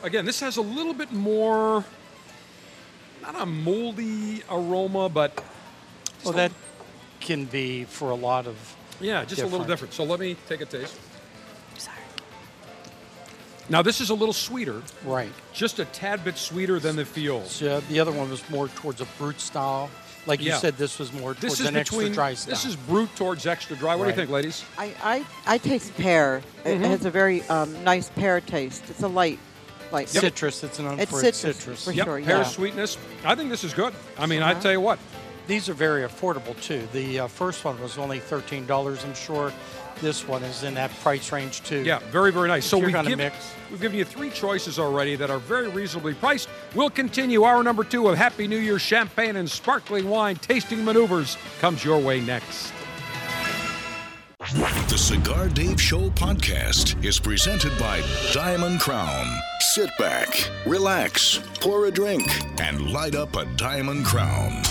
Again, this has a little bit more, not a moldy aroma, but well, that can be for a lot of. Yeah, just different. a little different. So let me take a taste. Sorry. Now this is a little sweeter. Right. Just a tad bit sweeter than the Fiol. So the other one was more towards a brut style. Like you yeah. said, this was more this towards an between, extra dry style. This is brut towards extra dry. What right. do you think, ladies? I, I, I taste pear. Mm-hmm. It has a very um, nice pear taste. It's a light like yep. citrus. It's an it's citrus, citrus. For yep. sure, pear yeah. sweetness. I think this is good. I mean, uh-huh. I tell you what, these are very affordable too. The uh, first one was only thirteen dollars. I'm sure this one is in that price range too. Yeah, very very nice. If so we give, mix. we've given you three choices already that are very reasonably priced. We'll continue our number two of Happy New Year champagne and sparkling wine tasting maneuvers comes your way next. The Cigar Dave Show podcast is presented by Diamond Crown. Sit back, relax, pour a drink, and light up a Diamond Crown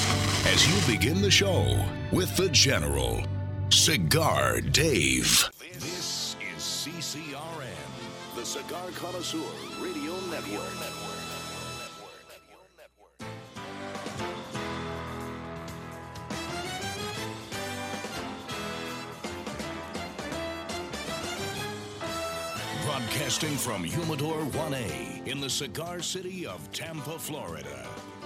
as you begin the show with the General, Cigar Dave. This is CCRN, the Cigar Connoisseur Radio Network. Broadcasting from Humidor 1A in the cigar city of Tampa, Florida.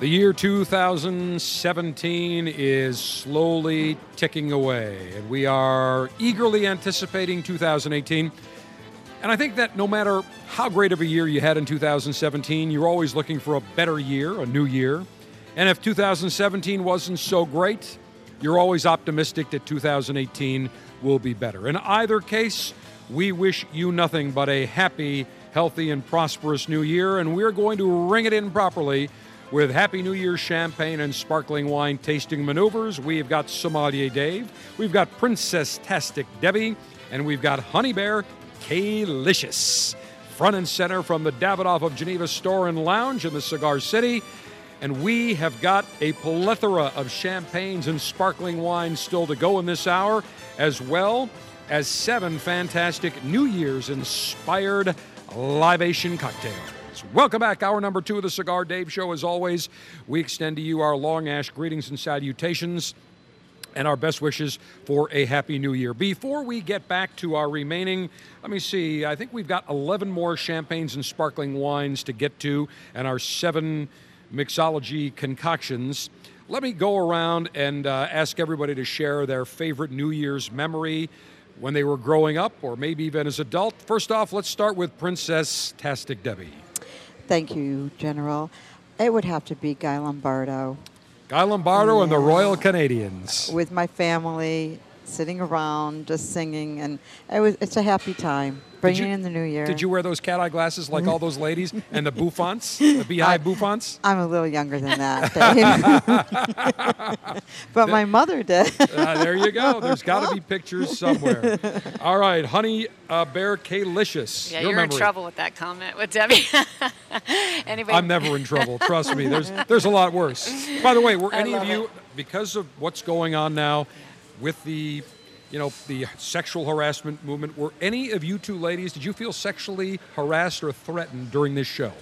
The year 2017 is slowly ticking away, and we are eagerly anticipating 2018. And I think that no matter how great of a year you had in 2017, you're always looking for a better year, a new year. And if 2017 wasn't so great, you're always optimistic that 2018 will be better. In either case, we wish you nothing but a happy, healthy, and prosperous new year, and we're going to ring it in properly with Happy New Year champagne and sparkling wine tasting maneuvers. We've got Sommelier Dave, we've got Princess Tastic Debbie, and we've got Honey Bear K-licious. Front and center from the Davidoff of Geneva store and lounge in the Cigar City. And we have got a plethora of champagnes and sparkling wines still to go in this hour, as well as seven fantastic New Year's inspired libation cocktails. Welcome back. Hour number two of the Cigar Dave Show. As always, we extend to you our long ash greetings and salutations and our best wishes for a happy new year. Before we get back to our remaining, let me see, I think we've got 11 more champagnes and sparkling wines to get to, and our seven mixology concoctions. Let me go around and uh, ask everybody to share their favorite New Year's memory when they were growing up or maybe even as adult. First off, let's start with Princess Tastic Debbie. Thank you, General. It would have to be Guy Lombardo. Guy Lombardo and the Royal Canadians. With my family, sitting around, just singing, and it was it's a happy time. Bringing you- in the new year. Did you wear those cat eye glasses like all those ladies and the bouffants, the beehive bouffants? I'm a little younger than that, but my mother did. Uh, there you go. There's got to be pictures somewhere. All right, Honey uh, Bear K-licious. Yeah, Your you're in trouble with that comment with Debbie. anyway, I'm never in trouble. Trust me. There's there's a lot worse. By the way, were I any of you it. because of what's going on now with the you know the sexual harassment movement were any of you two ladies did you feel sexually harassed or threatened during this show?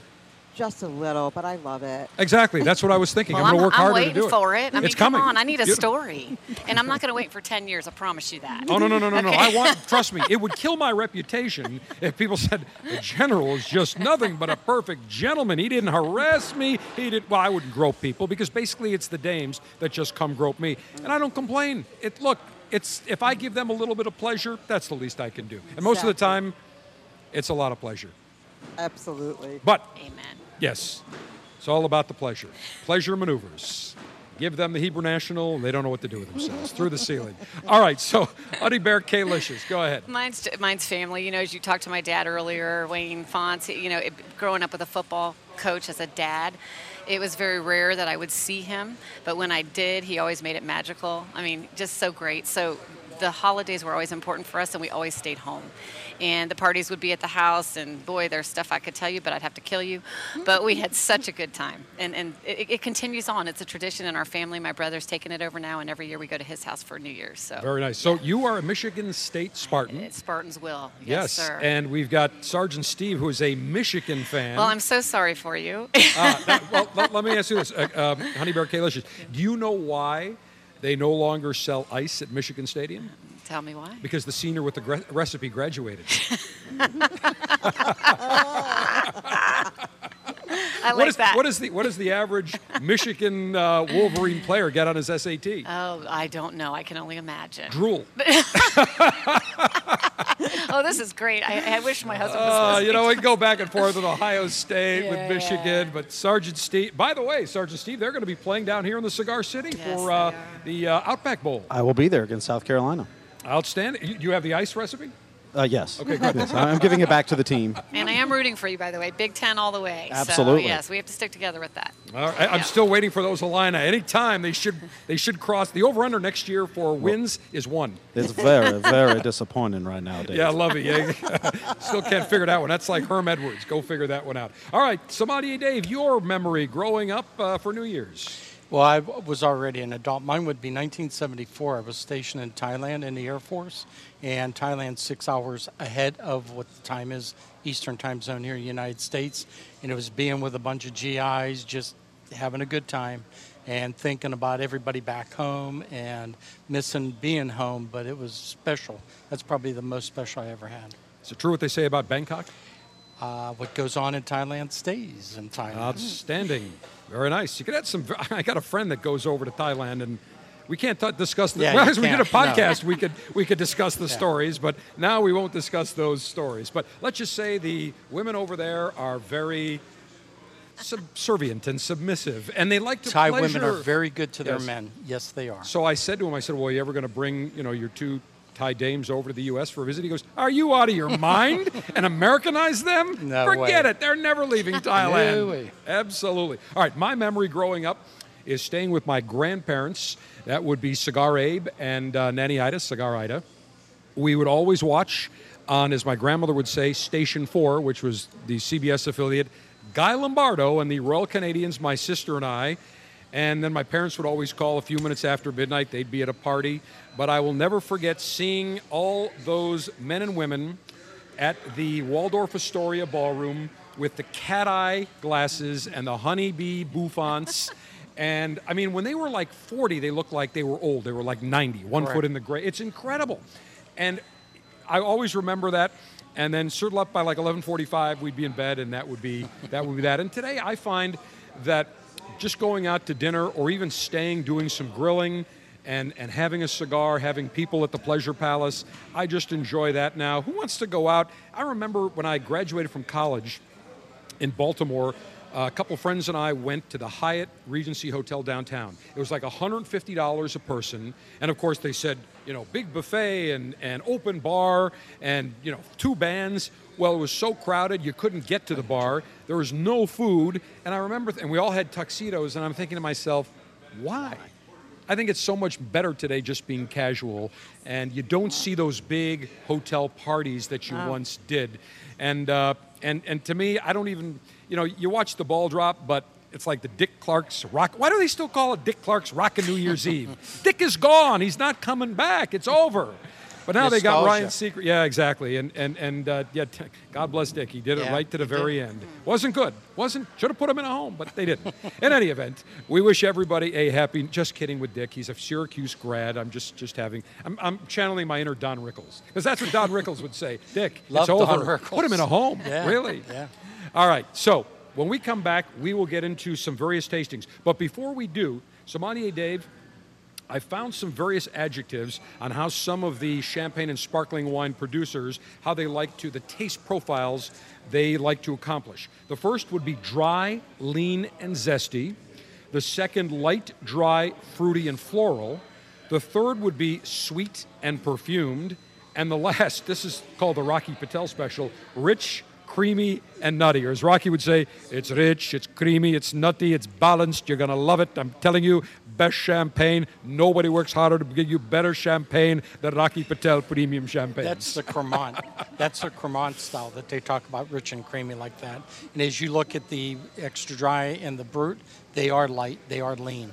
Just a little, but I love it. Exactly. That's what I was thinking. well, I'm going to work I'm harder waiting to do it. for it. I mean, it's come coming. on, I need a story, and I'm not going to wait for 10 years. I promise you that. Oh no no no no no! I want trust me. It would kill my reputation if people said the general is just nothing but a perfect gentleman. He didn't harass me. He did. Well, I wouldn't grope people because basically it's the dames that just come grope me, and I don't complain. It look, it's if I give them a little bit of pleasure, that's the least I can do. And most of the time, it's a lot of pleasure. Absolutely. But Amen. Yes, it's all about the pleasure. Pleasure maneuvers. Give them the Hebrew National, they don't know what to do with themselves. Through the ceiling. All right, so Honey Bear K-licious. Go ahead. Mine's mine's family. You know, as you talked to my dad earlier, Wayne Fontes. You know, it, growing up with a football coach as a dad, it was very rare that I would see him. But when I did, he always made it magical. I mean, just so great. So the holidays were always important for us, and we always stayed home. And the parties would be at the house, and boy, there's stuff I could tell you, but I'd have to kill you. But we had such a good time, and and it, it continues on. It's a tradition in our family. My brother's taken it over now, and every year we go to his house for New Year's. So Very nice. So you are a Michigan State Spartan. it's Spartans will. Yes, sir. and we've got Sergeant Steve, who is a Michigan fan. Well, I'm so sorry for you. Ah, that- well, let, let me ask you this, uh, um, Honey Bear K-licious. Do you know why they no longer sell ice at Michigan Stadium? Tell me why. Because the senior with the gra- recipe graduated. I like is- that. What is the what is the average Michigan uh, Wolverine player get on his SAT? Oh, I don't know. I can only imagine. Drool. oh, this is great. I, I wish my husband was Uh, you know, we can go back and forth with Ohio State, Yeah, with Michigan, but Sergeant Steve. By the way, Sergeant Steve, they're going to be playing down here in the Cigar City for uh, the uh, Outback Bowl. I will be there against South Carolina. Outstanding. You, you have the ice recipe? Uh, yes. Okay, good. Yes, I'm giving it back to the team. And I am rooting for you, by the way. Big Ten all the way. Absolutely. So, yes, we have to stick together with that. All right, I'm still waiting for those Illini. Anytime they should they should cross the over under next year for wins is one. It's very, very disappointing right now, Dave. Yeah, I love it. Yeah. Still can't figure it out one. That's like Herm Edwards. Go figure that one out. All right, Sommelier Dave, your memory growing up uh, for New Year's. Well, I was already an adult. Mine would be 1974. I was stationed in Thailand in the Air Force, and Thailand's six hours ahead of what the time is, Eastern time zone here in the United States. And it was being with a bunch of GIs, just having a good time and thinking about everybody back home and missing being home, but it was special. That's probably the most special I ever had. Is it true what they say about Bangkok? Uh, what goes on in Thailand stays in Thailand. Outstanding. Very nice. You could add some. I got a friend that goes over to Thailand, and we can't t- discuss the. Yeah, well, we did a can't, no. podcast, we could we could discuss the stories, but now we won't discuss those stories. But let's just say the women over there are very subservient and submissive, and they like to. Thai pleasure. women are very good to their men. Yes, they are. So I said to him, I said, "Well, are you ever going to bring, you know, your two Thai dames over to the U.S. for a visit. He goes, "Are you out of your mind?" and Americanize them? No Forget way. it. They're never leaving Thailand. Way. Absolutely. All right. My memory growing up is staying with my grandparents. That would be Cigar Abe and uh, Nanny Ida, Cigar Ida. We would always watch on, as my grandmother would say, Station 4, which was the CBS affiliate, Guy Lombardo and the Royal Canadians, my sister and I. And then my parents would always call a few minutes after midnight. They'd be at a party. But I will never forget seeing all those men and women at the Waldorf Astoria ballroom with the cat eye glasses and the honeybee bouffants. And I mean, when they were like 40, they looked like they were old. They were like 90, one Correct. foot in the grave. It's incredible. And I always remember that. And then settle up by like 11:45, we'd be in bed, and that would be that would be that. And today, I find that just going out to dinner or even staying, doing some grilling, and and having a cigar, having people at the Pleasure Palace, I just enjoy that now. Who wants to go out? I remember when I graduated from college in Baltimore. A couple friends and I went to the Hyatt Regency Hotel downtown. It was like $150 a person, and of course they said, you know, big buffet and, and open bar and you know two bands. Well, it was so crowded you couldn't get to the bar. There was no food, and I remember, and we all had tuxedos, and I'm thinking to myself, why? I think it's so much better today just being casual, and you don't see those big hotel parties that you Wow. once did. And uh, and and to me, I don't even you know you watch the ball drop, but it's like the Dick Clark's rock. Why do they still call it Dick Clark's Rockin' New Year's Eve? Dick is gone. He's not coming back. It's over. But now they got Nostalgia. Ryan Seacrest. Yeah, exactly. And and and uh, yeah, t- God bless Dick. He did it right to the he did. very end. Wasn't good. Wasn't should have put him in a home, but they didn't. in any event, we wish everybody a happy. Just kidding with Dick. He's a Syracuse grad. I'm just just having. I'm, I'm channeling my inner Don Rickles because that's what Don Rickles would say. Dick, Love it's over. Don Rickles. Put him in a home. Yeah, Really? yeah. All right. So when we come back, we will get into some various tastings. But before we do, Sommelier Dave. I found some various adjectives on how some of the champagne and sparkling wine producers how they like to the taste profiles they like to accomplish. The first would be dry, lean, and zesty. The second, light, dry, fruity, and floral. The third would be sweet and perfumed. And the last, this is called the Rocky Patel special, rich, creamy, and nutty. Or as Rocky would say, it's rich, it's creamy, it's nutty, it's balanced. You're going to love it. I'm telling you, best champagne. Nobody works harder to give you better champagne than Rocky Patel Premium Champagne. That's the Cremant. That's the Cremant style that they talk about, rich and creamy like that. And as you look at the extra dry and the brut, they are light, they are lean.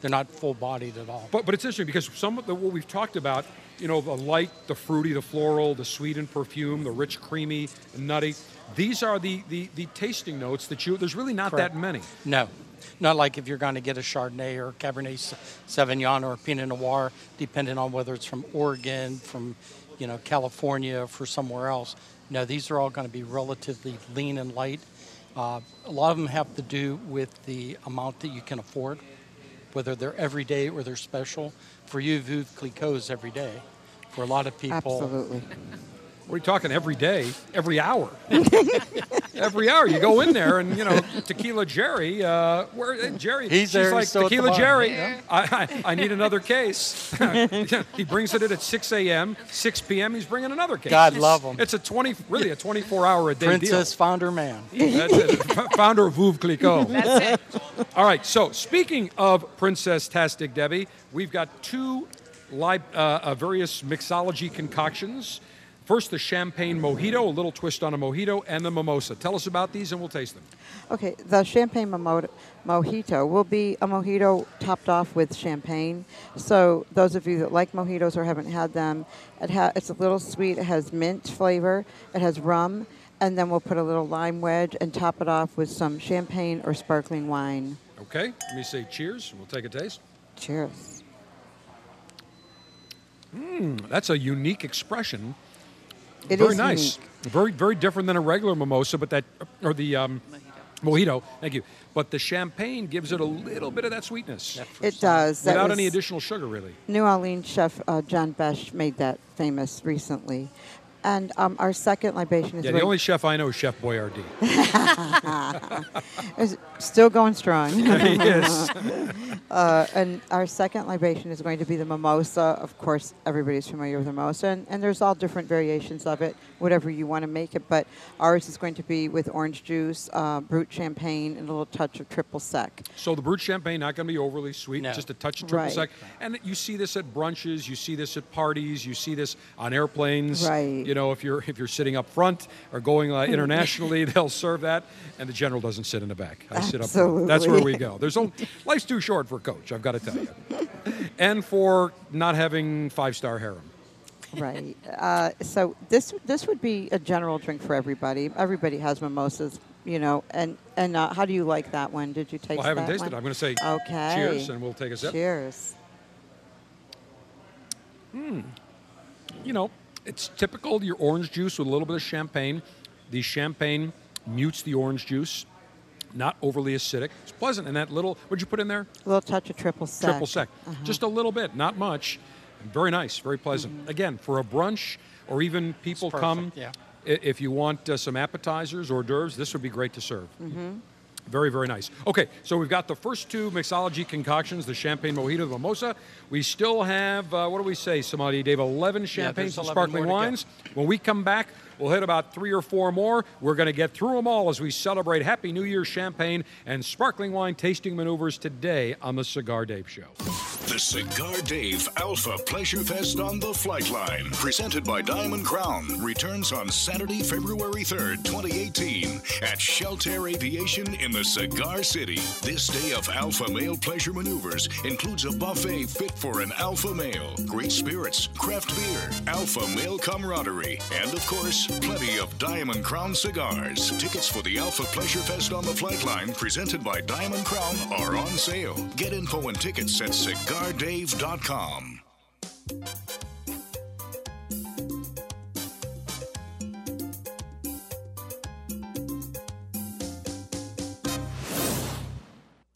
They're not full bodied at all. But, but it's interesting because some of the, what we've talked about, you know, the light, the fruity, the floral, the sweet and perfume, the rich, creamy, and nutty. These are the, the, the tasting notes that you. There's really not Correct. that many. No, not like if you're going to get a Chardonnay or Cabernet Sauvignon or a Pinot Noir, depending on whether it's from Oregon, from you know California, for somewhere else. No, these are all going to be relatively lean and light. Uh, a lot of them have to do with the amount that you can afford, whether they're everyday or they're special. For you, Veuve Clicquot is every day. For a lot of people, Absolutely. What are you talking every day, every hour? every hour you go in there and you know tequila Jerry. Uh, where uh, Jerry? He's she's there, like still at the tequila. Jerry. Yeah. I, I, I need another case. he brings it in at 6 a.m., 6 p.m. He's bringing another case. God love him. It's a 20, really a 24 hour a day Princess Founder Man. That's it. Founder of Veuve Clicquot. That's it. All right. So speaking of Princess Tastic Debbie, we've got two li- uh, uh, various mixology concoctions. First, the champagne mojito, a little twist on a mojito, and the mimosa. Tell us about these, and we'll taste them. Okay, the champagne momo- mojito will be a mojito topped off with champagne. So those of you that like mojitos or haven't had them, it ha- it's a little sweet. It has mint flavor. It has rum, and then we'll put a little lime wedge and top it off with some champagne or sparkling wine. Okay. Let me say cheers. and We'll take a taste. Cheers. Mm, that's a unique expression. It very is nice. unique. Very, very different than a regular mimosa, but that or the um, mojito. Thank you. But the champagne gives it a little bit of that sweetness. It does. That Without any additional sugar, really. New Orleans chef uh, John Besh made that famous recently. And um, our second libation is Yeah, the very- only chef I know is Chef Boyardee. is Still going strong. Yes. uh, and our second libation is going to be the mimosa. Of course, everybody's familiar with the mimosa, and, and there's all different variations of it, whatever you want to make it. But ours is going to be with orange juice, uh, brut champagne, and a little touch of triple sec. So the brut champagne not going to be overly sweet, No. just a touch of triple Right. sec. And you see this at brunches, you see this at parties, you see this on airplanes. Right. You know, if you're if you're sitting up front or going uh, internationally, they'll serve that, and the general doesn't sit in the back. I sit up front. That's where we go. There's only, life's too short for a coach. I've got to tell you, and for not having five star harem. right. Uh, so this this would be a general drink for everybody. Everybody has mimosas, you know. And and uh, how do you like that one? Did you taste? Well, I haven't tasted one? it. I'm going to say okay. cheers, and we'll take a sip. Cheers. Hmm. You know, it's typical your orange juice with a little bit of champagne. The champagne mutes the orange juice, not overly acidic. It's pleasant. And that little, what'd you put in there? A little touch of triple sec. Triple sec. Uh-huh. Just a little bit, not much. Very nice, very pleasant. Again, for a brunch or even people It's come, yeah. if you want uh, some appetizers or hors d'oeuvres, this would be great to serve. Mm-hmm. Very, very nice. Okay, so we've got the first two mixology concoctions, the champagne mojito, the mimosa. We still have, uh, what do we say, Sommelier Dave, 11 champagnes there's and sparkling more to go. wines. When we come back, we'll hit about three or four more. We're going to get through them all as we celebrate Happy New Year champagne and sparkling wine tasting maneuvers today on the Cigar Dave Show. The Cigar Dave Alpha Pleasure Fest on the Flight Line, presented by Diamond Crown, returns on Saturday, February 3rd, 2018, at Shelter Aviation in the Cigar City. This day of alpha male pleasure maneuvers includes a buffet fit for an alpha male, great spirits, craft beer, alpha male camaraderie, and of course, plenty of Diamond Crown cigars. Tickets for the Alpha Pleasure Fest on the Flight Line, presented by Diamond Crown, are on sale. Get info and tickets at cigardave.com.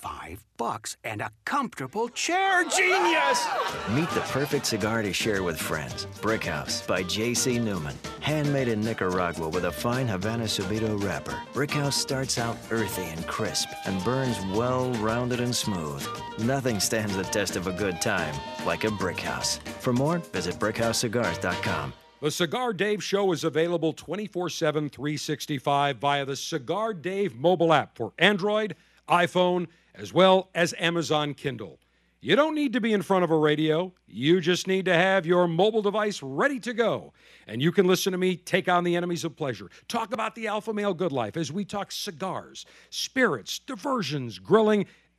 Five bucks and a comfortable chair. Genius! Meet the perfect cigar to share with friends. Brickhouse by J.C. Newman. Handmade in Nicaragua with a fine Havana Subido wrapper. Brickhouse starts out earthy and crisp and burns well rounded and smooth. Nothing stands the test of a good time like a Brickhouse. For more, visit brickhousecigars.com. The Cigar Dave Show is available 24 7, 365 via the Cigar Dave mobile app for Android, iPhone, as well as Amazon Kindle. You don't need to be in front of a radio. You just need to have your mobile device ready to go. And you can listen to me take on the enemies of pleasure. Talk about the alpha male good life as we talk cigars, spirits, diversions, grilling,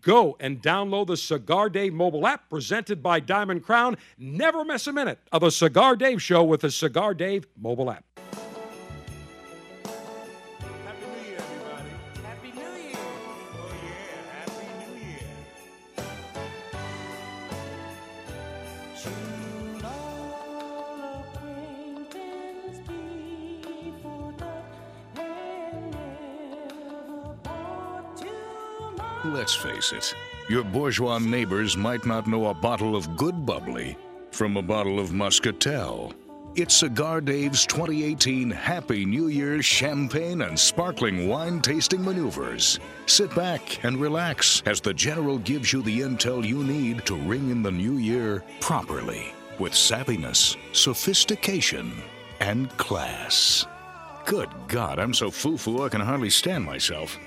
Go and download the Cigar Dave mobile app presented by Diamond Crown. Never miss a minute of a Cigar Dave show with the Cigar Dave mobile app. Let's face it, your bourgeois neighbors might not know a bottle of good bubbly from a bottle of muscatel. It's Cigar Dave's 2018 Happy New Year champagne and sparkling wine tasting maneuvers. Sit back and relax as the General gives you the intel you need to ring in the new year properly with savviness, sophistication, and class. Good God, I'm so foo foo I can hardly stand myself.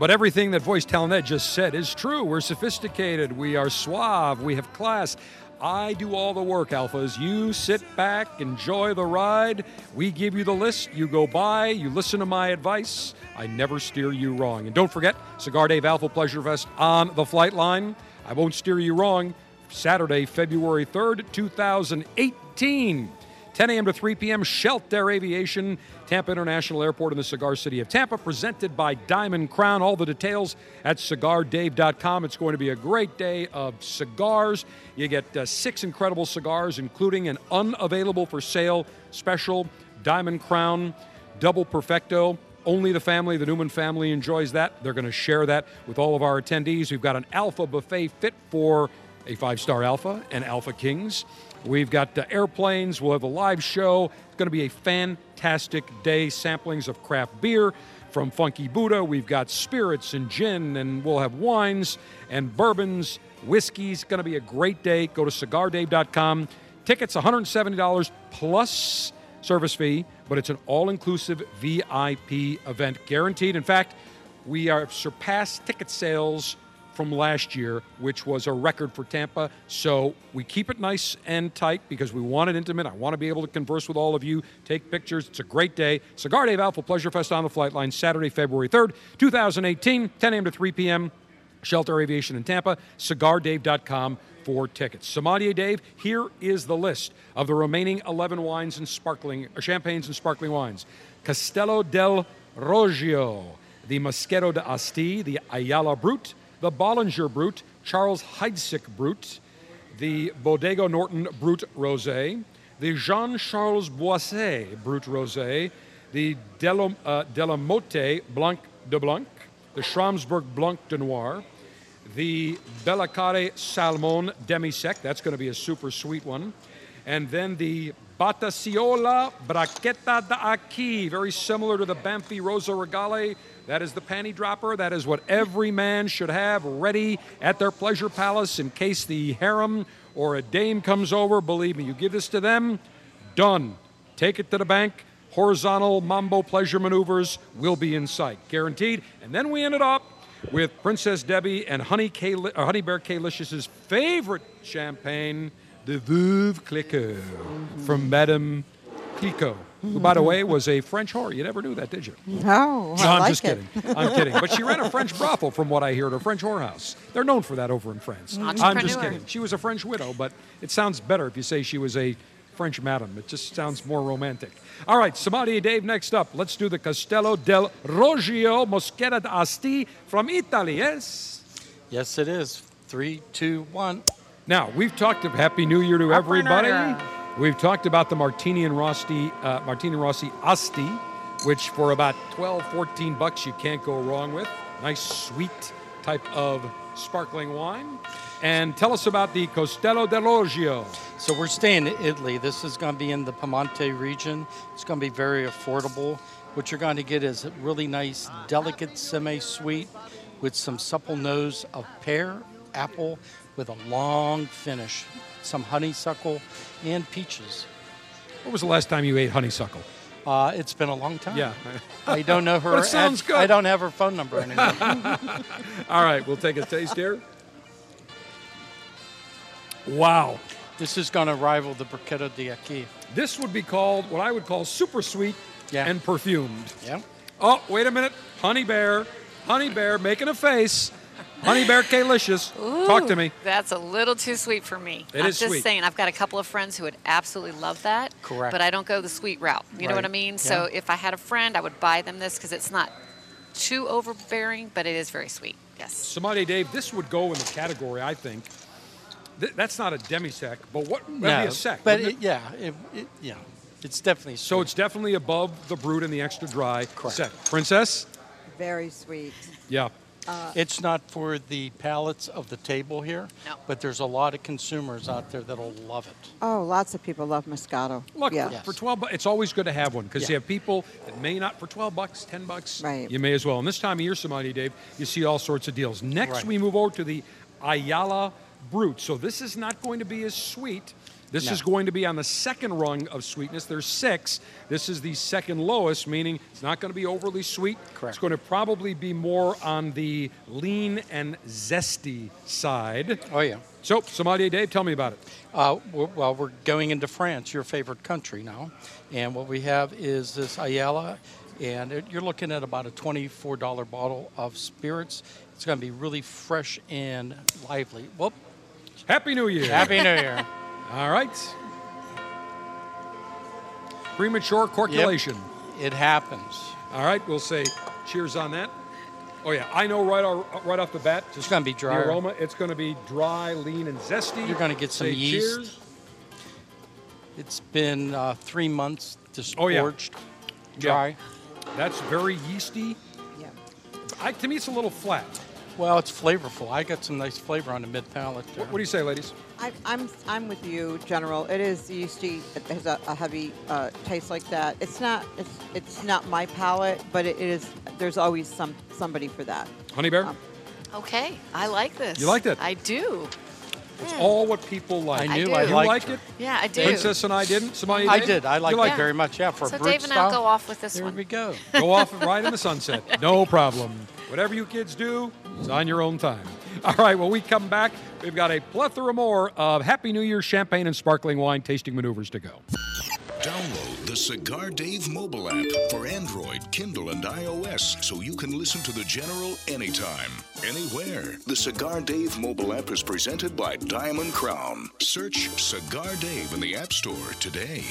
But everything that Voice Talent Ed just said is true. We're sophisticated, we are suave, we have class. I do all the work, Alphas. You sit back, enjoy the ride. We give you the list. You go by, you listen to my advice. I never steer you wrong. And don't forget, Cigar Dave Alpha Pleasure Fest on the flight line. I won't steer you wrong. Saturday, February 3rd, 2018. 10 a.m. to 3 p.m. Shelter Aviation, Tampa International Airport in the cigar city of Tampa, presented by Diamond Crown. All the details at cigardave.com. It's going to be a great day of cigars. You get uh, six incredible cigars, including an unavailable for sale special Diamond Crown Double Perfecto. Only the family, the Newman family, enjoys that. They're going to share that with all of our attendees. We've got an Alpha buffet fit for a five star Alpha and Alpha Kings. We've got uh, airplanes. We'll have a live show. It's going to be a fantastic day. Samplings of craft beer from Funky Buddha. We've got spirits and gin, and we'll have wines and bourbons, whiskeys. Going to be a great day. Go to cigardave.com. Tickets $170 plus service fee, but it's an all inclusive VIP event guaranteed. In fact, we have surpassed ticket sales from last year, which was a record for Tampa. So we keep it nice and tight because we want it intimate. I want to be able to converse with all of you, take pictures. It's a great day. Cigar Dave Alpha Pleasure Fest on the flight line, Saturday, February 3rd, 2018, 10 a.m. to 3 p.m. Shelter Aviation in Tampa, cigardave.com for tickets. Sommelier Dave, here is the list of the remaining 11 wines and sparkling, or champagnes and sparkling wines. Castello del Poggio, the de Asti, the Ayala Brut, the Bollinger Brut, Charles Heidsieck Brut, the Bodega Norton Brut Rosé, the Jean Charles Boisset Brut Rosé, the Delam, uh, Delamotte Blanc de Blanc, the Schramsberg Blanc de Noir, the Billecart-Salmon Demi Sec, that's going to be a super sweet one, and then the Battaglia Brachetto d'Acqui, very similar to the Banfi Rosa Regale. That is the panty dropper. That is what every man should have ready at their pleasure palace in case the harem or a dame comes over. Believe me, you give this to them, done. Take it to the bank. Horizontal mambo pleasure maneuvers will be in sight, guaranteed. And then we ended up with Princess Debbie and Honey, K- or uh, Honey Bear K. Favorite champagne, the Veuve Clicquot from Madame Clicquot, who, by the way, was a French whore. You never knew that, did you? No, I I'm like just it. kidding. I'm kidding. But she ran a French brothel, from what I hear, at a French whorehouse. They're known for that over in France. I'm just kidding. She was a French widow, but it sounds better if you say she was a French madam. It just sounds more romantic. All right, Sommelier Dave, next up. Let's do the Castello del Poggio Moscato d'Asti from Italy, yes? Yes, it is. Three, two, one. Now, we've talked of Happy New Year to everybody. We've talked about the Martini and Rossi, uh, Martini and Rossi Asti, which for about 12, 14 bucks you can't go wrong with. Nice, sweet type of sparkling wine. And tell us about the Castello del So we're staying in Italy. This is going to be in the Piemonte region. It's going to be very affordable. What you're going to get is a really nice, delicate semi-sweet with some supple nose of pear, apple, with a long finish, some honeysuckle, and peaches. What was the last time you ate honeysuckle? Uh, it's been a long time. Yeah. I don't know her. But it sounds ad- good. I don't have her phone number anymore. All right, we'll take a taste here. Wow. This is going to rival the Brachetto di Acqui. This would be called what I would call super sweet Yeah. and perfumed. Yeah. Oh, wait a minute. Honey Bear. Honey Bear making a face. Honey Bear K-licious. Talk to me. That's a little too sweet for me. It I'm is just sweet. saying, I've got a couple of friends who would absolutely love that. Correct. But I don't go the sweet route. You know what I Right. mean? So Yeah. if I had a friend, I would buy them this because it's not too overbearing, but it is very sweet. Yes. Sommelier, Dave, this would go in the category, I think. Th- that's not a demi-sec, but what would No, be a sec? But wouldn't it, yeah, it, it, yeah, it's definitely So it's definitely above the brut and the extra dry Correct. sec. Princess? Very sweet. Yeah. Uh, it's not for the palates of the table here, No. but there's a lot of consumers out there that'll love it. Oh, lots of people love Moscato. Look, yeah. for 12 bucks, it's always good to have one because Yeah. you have people that may not, for 12 bucks, 10 bucks, Right. you may as well. And this time of year, Sommelier Dave, you see all sorts of deals. Next, Right. we move over to the Ayala Brut. So this is not going to be as sweet. This No. is going to be on the second rung of sweetness. There's six. This is the second lowest, meaning it's not going to be overly sweet. Correct. It's going to probably be more on the lean and zesty side. Oh, yeah. So, Sommelier Dave, tell me about it. Uh, well, we're going into France, your favorite country now. And what we have is this Ayala, and it, you're looking at about a $24 bottle of spirits. It's going to be really fresh and lively. Whoop. Happy New Year. Happy New Year. All right. Premature corculation. It happens. All right, we'll say cheers on that. Oh yeah, I know right off, right off the bat. Just It's gonna be The drier. aroma, it's going to be dry, lean, and zesty. You're going to get some Say yeast. Cheers. It's been uh, three months Oh, yeah. disgorged, Yeah. dry. That's very yeasty. Yeah. I, to me, it's a little flat. Well, it's flavorful. I got some nice flavor on the mid palate. What, what do you say, ladies? I, I'm I'm with you, General. It is yeasty. It has a, a heavy uh, taste like that. It's not it's it's not my palate, but it is. There's always some somebody for that. Honey Bear? Um, Okay, I like this. You liked it? I do. It's hmm. all what people like. I I knew do. I you liked like it? Yeah, I do. Princess and I didn't. Somebody I did? did. I You liked liked it very much. Yeah, for so a brute Dave and I'll go off with this There one. we go. Go off and ride in the sunset. No problem. Whatever you kids do, it's on your own time. All right, well, we come back, we've got a plethora more of Happy New Year champagne and sparkling wine tasting maneuvers to go. Download the Cigar Dave mobile app for Android, Kindle, and iOS so you can listen to the General anytime, anywhere. The Cigar Dave mobile app is presented by Diamond Crown. Search Cigar Dave in the App Store today.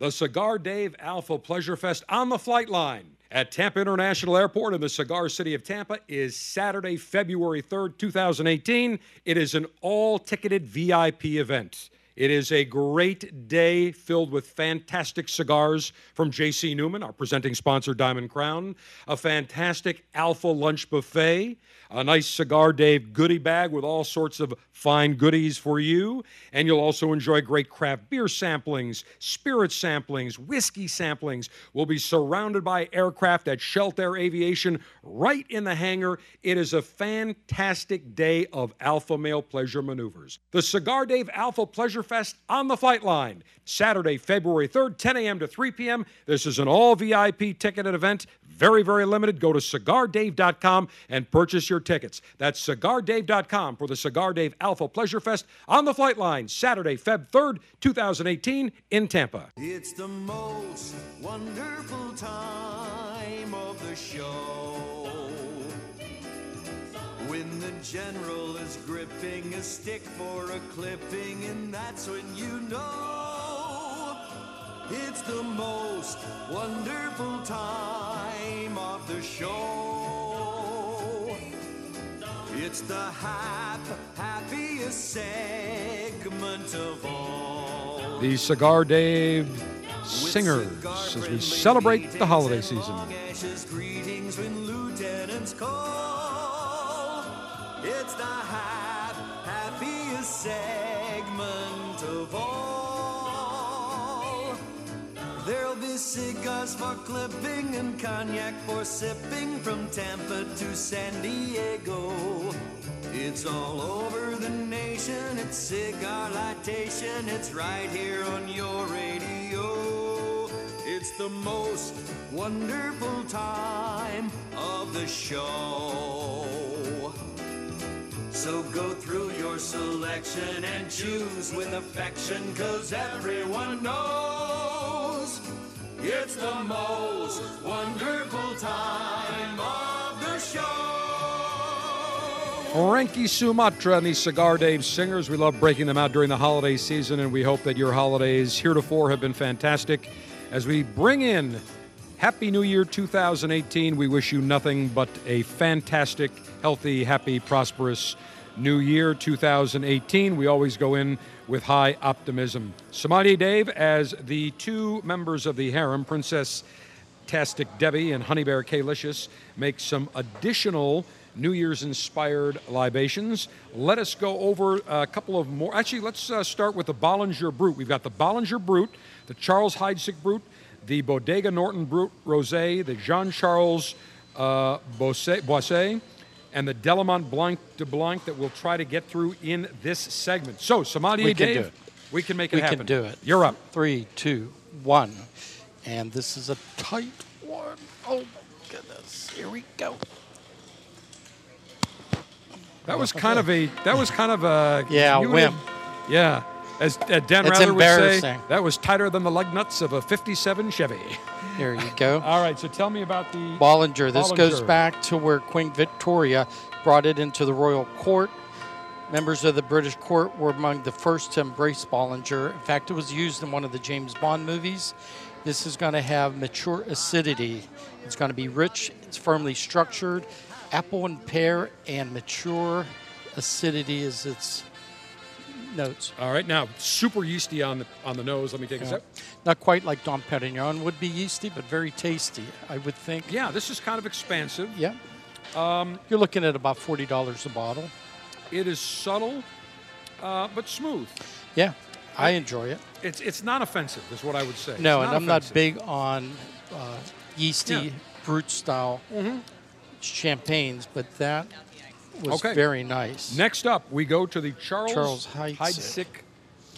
The Cigar Dave Alpha Pleasure Fest on the flight line at Tampa International Airport in the cigar city of Tampa is Saturday, February 3rd, 2018. It is an all ticketed VIP event. It is a great day filled with fantastic cigars from JC Newman, our presenting sponsor, Diamond Crown, a fantastic Alpha lunch buffet, a nice Cigar Dave goodie bag with all sorts of fine goodies for you, and you'll also enjoy great craft beer samplings, spirit samplings, whiskey samplings. We'll be surrounded by aircraft at Shelter Aviation right in the hangar. It is a fantastic day of Alpha Male Pleasure maneuvers. The Cigar Dave Alpha Pleasure Fest on the flight line, Saturday, February 3rd, 10 a.m. to 3 p.m. This is an all VIP ticketed event. Very, very limited. Go to cigardave.com and purchase your tickets. That's cigardave.com for the Cigar Dave Alpha Pleasure Fest on the flight line, Saturday, Feb 3rd, 2018, in Tampa. It's the most wonderful time of the show. When the general is gripping a stick for a clipping, and that's when you know it's the most wonderful time of the show. It's the hap, happiest segment of all. The Cigar Dave Singers as we celebrate the holiday season. Greetings when lieutenants call. It's the hap, happiest segment of all. There'll be cigars for clipping and cognac for sipping from Tampa to San Diego. It's all over the nation. It's cigar lightation. It's right here on your radio. It's the most wonderful time of the show. So go through your selection and choose with affection, cause everyone knows it's the most wonderful time of the show. Frankie Sumatra and the Cigar Dave Singers. We love breaking them out during the holiday season, and we hope that your holidays heretofore have been fantastic. As we bring in Happy New Year 2018, we wish you nothing but a fantastic, healthy, happy, prosperous New Year 2018. We always go in with high optimism. Sommelier Dave, as the two members of the harem, Princess Tastic Debbie and Honey Bear K-licious, make some additional New Year's inspired libations. Let us go over a couple of more. Actually, let's uh, start with the Bollinger Brut. We've got the Bollinger Brut, the Charles Heidsieck Brut, the Bodega Norton Brut Rosé, the Jean Charles uh, Boisset, and the Delamotte Blanc de Blanc that we'll try to get through in this segment. So, Sommelier We can Dave, do it. we can make it we happen. can do it. You're up. Three, two, one. And this is a tight one. Oh, my goodness. Here we go. That was kind of a. That was kind of a. Yeah, whim. Yeah, as uh, Dan It's Rather would say, that was tighter than the lug nuts of a '57 Chevy. Here you go. All right, so tell me about the Bollinger. This goes back to where Queen Victoria brought it into the royal court. Members of the British court were among the first to embrace Bollinger. In fact, it was used in one of the James Bond movies. This is going to have mature acidity. It's going to be rich, it's firmly structured. Apple and pear and mature acidity is its notes. All right, now super yeasty on the on the nose. Let me take a sip. Not quite like Dom Perignon would be yeasty, but very tasty, I would think. Yeah, this is kind of expansive. Yeah. Um, You're looking at about forty dollars a bottle. it is subtle, uh, but smooth. Yeah, I enjoy it. It's it's not offensive, is what I would say. No, and I'm not big on uh, yeasty Yeah. brut style Mhm. champagnes, but that was Okay. very nice. Next up, we go to the Charles, Charles Heidsieck. Heidsieck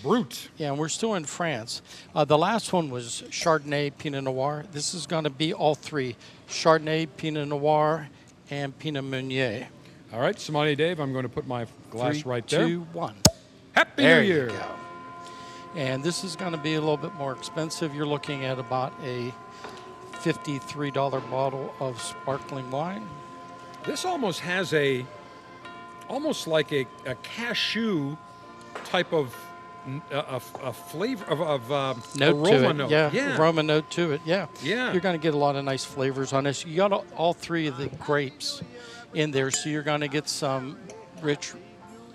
Brut. Yeah, and we're still in France. Uh, the last one was Chardonnay Pinot Noir. This is going to be all three Chardonnay, Pinot Noir, and Pinot Meunier. All right, Sommelier Dave, I'm going to put my glass Three, right there. two, one. Happy There New Year. And this is going to be a little bit more expensive. You're looking at about a $53 bottle of sparkling wine. This almost has a, almost like a, a cashew type of a flavor of, of um, note aroma to it. note. Yeah, yeah. aroma note to it. Yeah, Yeah. You're going to get a lot of nice flavors on this. You got all, three of the grapes in there, so you're going to get some rich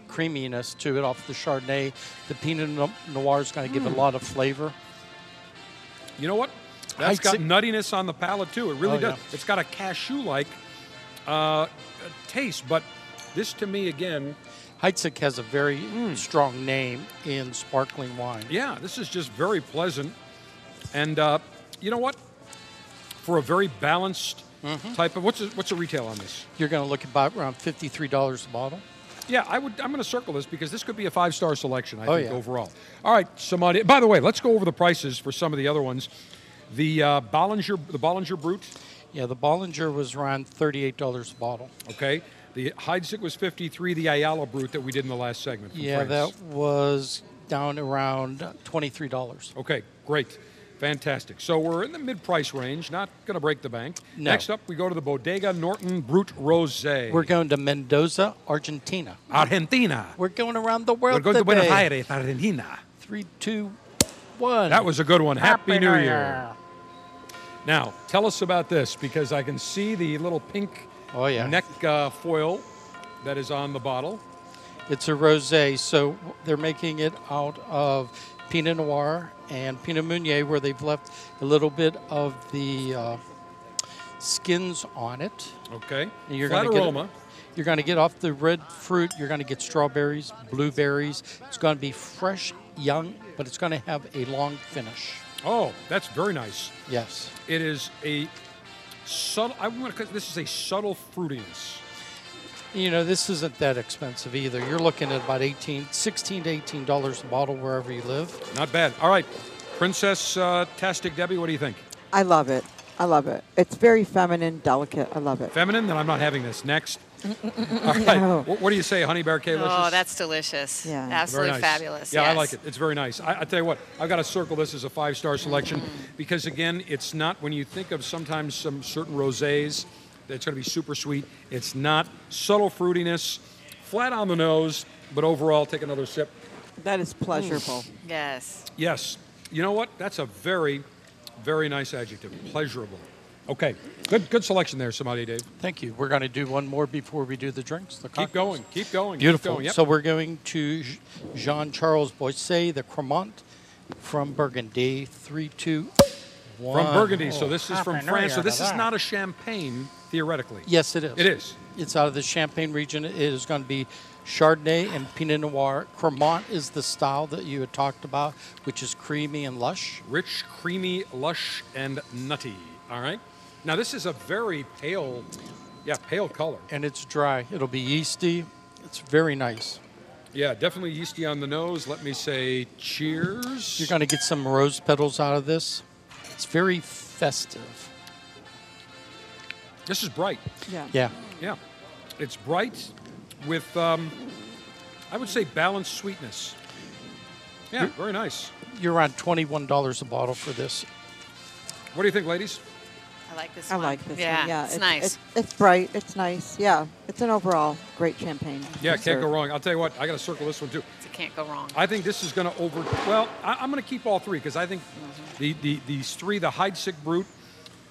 creaminess to it off the Chardonnay. The Pinot Noir is going to give Mm. a lot of flavor. You know what? That's got Heidsieck- nuttiness on the palate too. It really Oh, does. yeah. It's got a cashew-like uh, taste, but this to me again, Heidsieck has a very Hmm. strong name in sparkling wine. yeah, this is just very pleasant. And uh, you know what? For a very balanced Mm-hmm. type of what's the, what's the retail on this? You're going to look about around fifty-three dollars a bottle. Yeah, I would. I'm going to circle this because this could be a five star selection. I Oh, think yeah. overall. All right, somebody. By the way, let's go over the prices for some of the other ones. The uh, Bollinger, the Bollinger Brut. Yeah, the Bollinger was around thirty-eight dollars a bottle. Okay. The Heidsieck was 53. The Ayala Brut that we did in the last segment. Yeah, France. that was down around twenty-three dollars. Okay, great. Fantastic. So we're in the mid price range, not going to break the bank. No. Next up, we go to the Bodega Norton Brut Rose. We're going to Mendoza, Argentina. Argentina. We're going around the world We're going to. Buenos Aires, Argentina. Three, two, one. That was a good one. Happy, New Year. Now, tell us about this because I can see the little pink Oh yeah. neck uh, foil that is on the bottle. It's a rosé, so they're making it out of Pinot Noir and Pinot Meunier, where they've left a little bit of the uh, skins on it. Okay. And you're Flat gonna get aroma. You're going to get off the red fruit. You're going to get strawberries, blueberries. It's going to be fresh, young, but it's going to have a long finish. Oh, that's very nice. Yes. It is a subtle. I want to. Cut this is a subtle fruitiness. You know, this isn't that expensive either. You're looking at about 18, 16 to 18 dollars a bottle wherever you live. Not bad. All right, Princess uh, Tastic Debbie, what do you think? I love it. I love it. It's very feminine, delicate. I love it. Feminine? Then I'm not having this. Next. All right. No. What, what do you say, Honey Bear K? Oh, that's delicious. Yeah. Absolutely Very nice. fabulous. Yeah, I like it. It's very nice. I, I tell you what, I've got to circle this as a five star selection mm-hmm. because again, it's not when you think of sometimes some certain rosés that's going to be super sweet. It's not subtle fruitiness, flat on the nose, but overall, take another sip. That is pleasurable. Mm. Yes. Yes. You know what? That's a very, very nice adjective. Pleasurable. Okay, good good selection there, Sommelier, Dave. Thank you. We're going to do one more before we do the drinks. The Keep going, keep going, keep Beautiful. going, yep. So we're going to Jean Charles Boisset, the Cremant from Burgundy. Three, two, one. From Burgundy, so Oh, this is from France. So this is that. not a champagne, theoretically. Yes, it is. It is. It's out of the Champagne region. It is going to be Chardonnay and Pinot Noir. Cremant is the style that you had talked about, which is creamy and lush. Rich, creamy, lush, and nutty. All right. Now this is a very pale, yeah, pale color. And it's dry. It'll be yeasty. It's very nice. Yeah, definitely yeasty on the nose. Let me say cheers. You're going to get some rose petals out of this. It's very festive. This is bright. Yeah. Yeah. Yeah. It's bright with, um, I would say, balanced sweetness. Yeah, You're- very nice. You're on $21 a bottle for this. What do you think, ladies? I like this I one. like this yeah, one. Yeah, it's, nice. It's, it's bright. It's nice. Yeah, it's an overall great champagne. Yeah, can't dessert. go wrong. I'll tell you what, I got to circle this one too. it can't go wrong. I think this is going to over. Well, I, I'm going to keep all three because I think Mm-hmm. the, the these three, the Heidsieck Brut,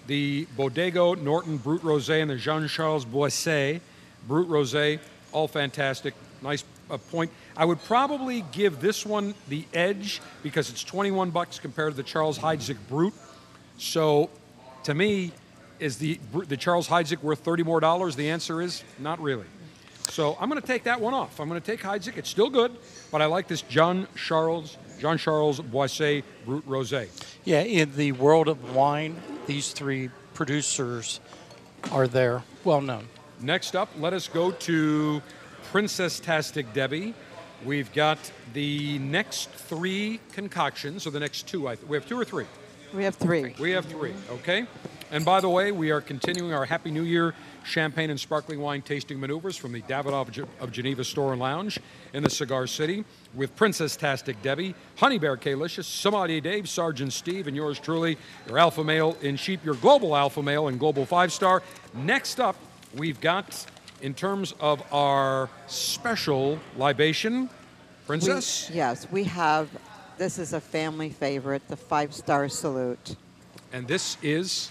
the Bodega Norton Brut Rosé, and the Jean Charles Boisset Brut Rosé, all fantastic. Nice uh, point. I would probably give this one the edge because it's 21 bucks compared to the Charles Heidsieck Brut. So, to me, is the the Charles Heidsieck worth 30 more dollars? The answer is not really. So I'm going to take that one off. I'm going to take Heidsieck. It's still good, but I like this John Charles John Charles Boisset Brut Rosé. Yeah, in the world of wine, these three producers are there, well known. Next up, let us go to Princess Tastic Debbie. We've got the next three concoctions, or the next two. I th- we have two or three. We have three. We have three, okay? And by the way, we are continuing our Happy New Year champagne and sparkling wine tasting maneuvers from the Davidoff of Geneva Store and Lounge in the Cigar City with Princess Tastic Debbie, Honey Bear K-licious, Sommelier Dave, Sergeant Steve, and yours truly, your alpha male in sheep, your global alpha male and global five star. Next up, we've got, in terms of our special libation, Princess. We, yes, we have. This is a family favorite, the five star salute. And this is,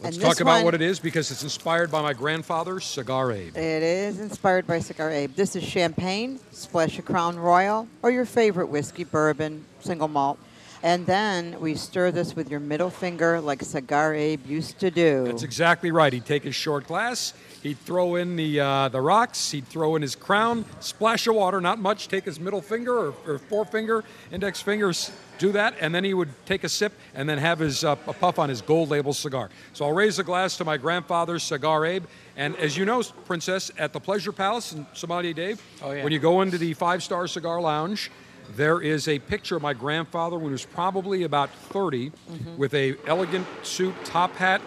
let's talk about one- what it is because it's inspired by my grandfather, Cigar Abe. It is inspired by Cigar Abe. This is champagne, splash of Crown Royal, or your favorite whiskey, bourbon, single malt. And then we stir this with your middle finger like Cigar Abe used to do. That's exactly right. He'd take his short glass, he'd throw in the uh, the rocks, he'd throw in his crown, splash of water, not much. Take his middle finger or, or forefinger, index fingers, do that, and then he would take a sip and then have his uh, a puff on his gold label cigar. So I'll raise a glass to my grandfather's Cigar Abe. And as you know, Princess, at the Pleasure Palace in Sommelier Dave, Oh, yeah. when you go into the five star cigar lounge. There is a picture of my grandfather when he was probably about 30 Mhm. with a elegant suit, top hat,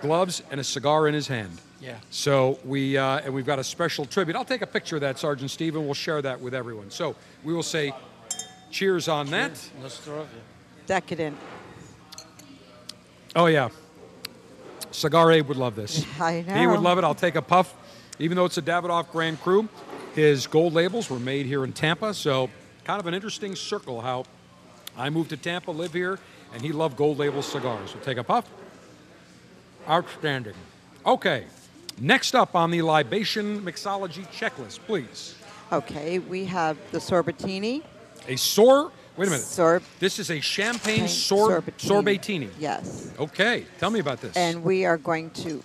gloves, and a cigar in his hand. Yeah. So we uh, and we've got a special tribute. I'll take a picture of that, Sergeant Steve, and We'll share that with everyone. So we will say, cheers on that. Decadent. Oh yeah, Cigar Abe would love this. I know. He would love it. I'll take a puff, even though it's a Davidoff Grand Cru. His gold labels were made here in Tampa, so kind of an interesting circle. How I moved to Tampa, live here, and he loved gold label cigars. We'll take a puff. Outstanding. Okay, next up on the libation mixology checklist, please. Okay, we have the sorbetini. A sor. Wait a minute. Sorb. This is a champagne sor- sorbatini. sorbatini. Yes. Okay, tell me about this. And we are going to,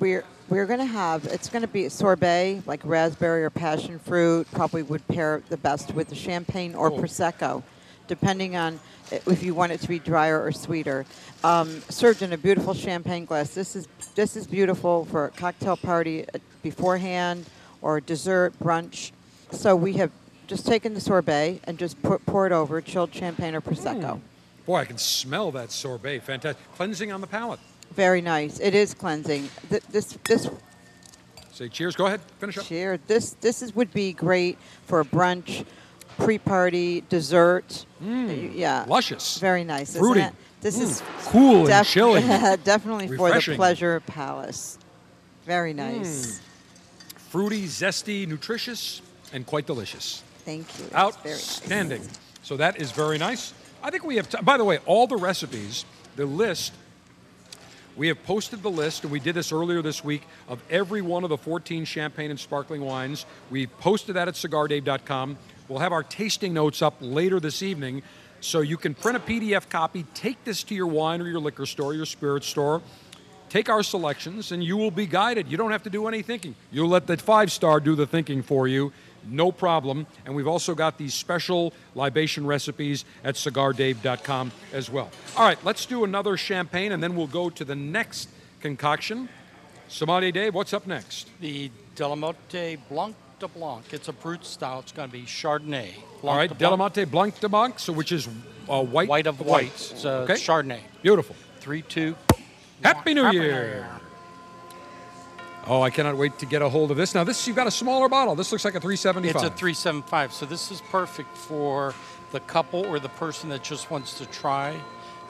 we're we're going to have. It's going to be sorbet, like raspberry or passion fruit. Probably would pair the best with the champagne or prosecco, depending on if you want it to be drier or sweeter. Um, served in a beautiful champagne glass. This is this is beautiful for a cocktail party uh, beforehand or dessert brunch. So we have just taken the sorbet and just pour, pour it over chilled champagne or prosecco. Boy, I can smell that sorbet. Fantastic. Cleansing on the palate. Very nice. It is cleansing. Th- this this Say cheers. Go ahead. Finish up. cheer. This this is would be great for a brunch, pre-party, dessert. Y- yeah. Mm. Luscious. Very nice. isn't Fruity. it? This Mm. is Cool and chilling. definitely for the pleasure palace. Very nice. Fruity, zesty, nutritious, and quite delicious. Thank you. Very nice. Outstanding. So that is very nice. I think we have. T- by the way, all the recipes, the list We have posted the list, and we did this earlier this week, of every one of the 14 champagne and sparkling wines. We posted that at cigardave.com. We'll have our tasting notes up later this evening, so you can print a PDF copy, take this to your wine or your liquor store, your spirit store, take our selections, and you will be guided. You don't have to do any thinking. You'll let the five star do the thinking for you. No problem. And we've also got these special libation recipes at cigardave.com as well. All right, let's do another champagne and then we'll go to the next concoction. Sommelier Dave, what's up next? The Delamotte Blanc de Blanc. It's a brut style. It's going to be Chardonnay. Blanc All right, de Blanc. Delamotte Blanc de Blanc, so which is uh, white. White of whites. It's, uh, okay. Chardonnay. Beautiful. Three, two. Happy New Happy New Year. Year. Oh, I cannot wait to get a hold of this. Now, this you've got a smaller bottle. This looks like a 375. It's a 375. So this is perfect for the couple or the person that just wants to try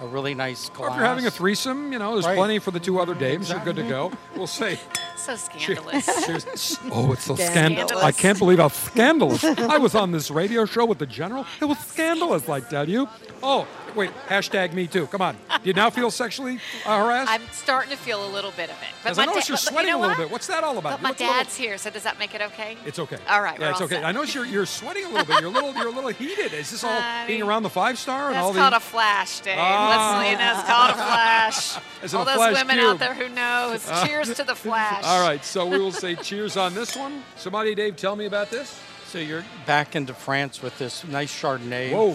a really nice glass. Or if you're having a threesome, you know, there's Right. plenty for the two other dames. You're good to go. We'll see. So scandalous. Cheers. Oh, it's so scandalous. Scandalous. I can't believe how scandalous. I was on this radio show with the general. It was scandalous, I tell you. Oh, wait, hashtag me too. Come on. Do you now feel sexually uh, harassed? I'm starting to feel a little bit of it. But Because I my notice da- you're but- but sweating you know a little what? bit. What's that all about? But You my look a little- dad's here, so does that make it okay? It's okay. All right, Yeah, we're it's all okay. set. I notice you're you're sweating a little bit. You're a little you're a little heated. Is this all being around the five star and That's all the? called a flash, Dave. Ah. Let's, you know, it's called a flash. Is it all a those flash women cube? out there who knows. Ah. Cheers to the flash. All right, so we will say cheers on this one. Sommelier, Dave, tell me about this. So you're back into France with this nice Chardonnay. Whoa.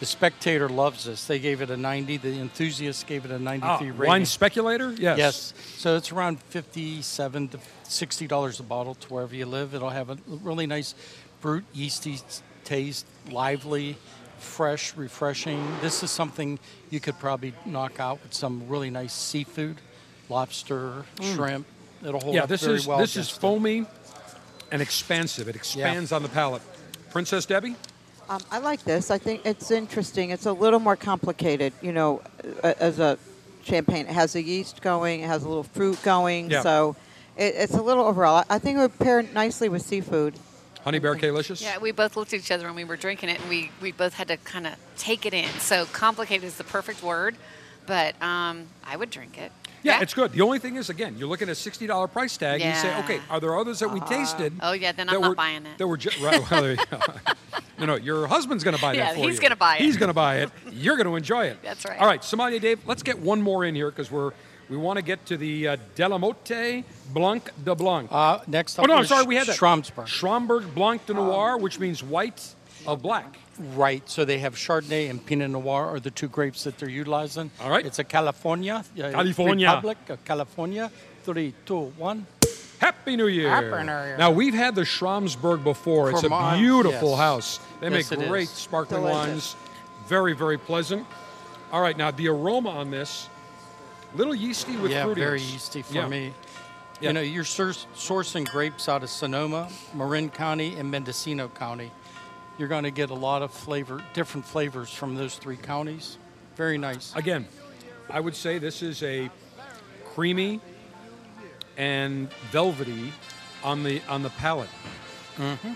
The spectator loves this. They gave it a 90. The enthusiasts gave it a 93 Ah, rating. wine speculator? Yes. Yes. So it's around 57 to 60 dollars a bottle to wherever you live. It'll have a really nice brut yeasty taste, lively, fresh, refreshing. This is something you could probably knock out with some really nice seafood, lobster, Mm. shrimp. It'll hold Yeah, up this very is well. this is against it. foamy and expansive. It expands on the palate. Princess Debbie. Um, I like this. I think it's interesting. It's a little more complicated, you know, uh, as a champagne. It has the yeast going, it has a little fruit going, Yeah. so it, it's a little overall. I think it would pair nicely with seafood. Honey Bear K-licious. Yeah, we both looked at each other when we were drinking it, and we, we both had to kind of take it in. So complicated is the perfect word, but um, I would drink it. Yeah, it's good. The only thing is, again, you're looking at a sixty dollar price tag. And you say, okay, are there others that we tasted? Oh yeah, then I'm not were- buying it. That were ju- right. Well, there you go. no, no, your husband's going to buy Yeah, that for he's you. gonna buy it. He's going to buy it. You're going to enjoy it. That's right. All right, Sommelier Dave. Let's get one more in here because we're we want to get to the uh, Delamotte Blanc de Blanc. Uh, next oh up no, I'm sorry, we had that. Schramsberg. Schramberg Blanc de Noir, which means white of black. Right. So they have Chardonnay and Pinot Noir are the two grapes that they're utilizing. All right. It's a California. uh, California. Republic of California. Three, two, one. Happy New Year. Happy New Year. Now, we've had the Schramsberg before. It's a Cremant, beautiful yes. house. They Yes, make great is. sparkling Delicious. wines. Very, very pleasant. All right, now the aroma on this, little yeasty with yeah, fruitiness. very yeasty for Yeah. me. Yeah. You know, you're sourcing grapes out of Sonoma, Marin County, and Mendocino County. You're going to get a lot of flavor, different flavors from those three counties. Very nice. Again, I would say this is a creamy and velvety on the on the palate. Mm-hmm.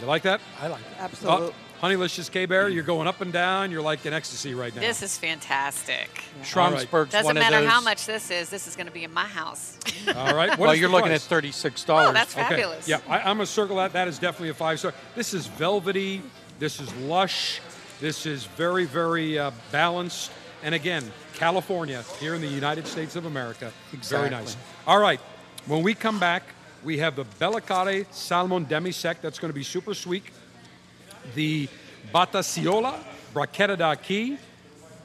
You like that? I like it. Absolutely. Oh, Honeylicious K Bear, you're going up and down. You're like in ecstasy right now. This is fantastic. Schramsberg's Doesn't one of matter how much this is. This is going to be in my house. All right. What well, is you're the looking price? at thirty-six dollars. Oh, that's fabulous. Yeah, I, I'm gonna circle that. That is definitely a five star. This is velvety. This is lush. This is very, very uh, balanced. And again, California here in the United States of America. Exactly. Very nice. All right. When we come back, we have the Billecart-Salmon Demi Sec That's going to be super sweet. The Bataciola Brachetto d'Acqui.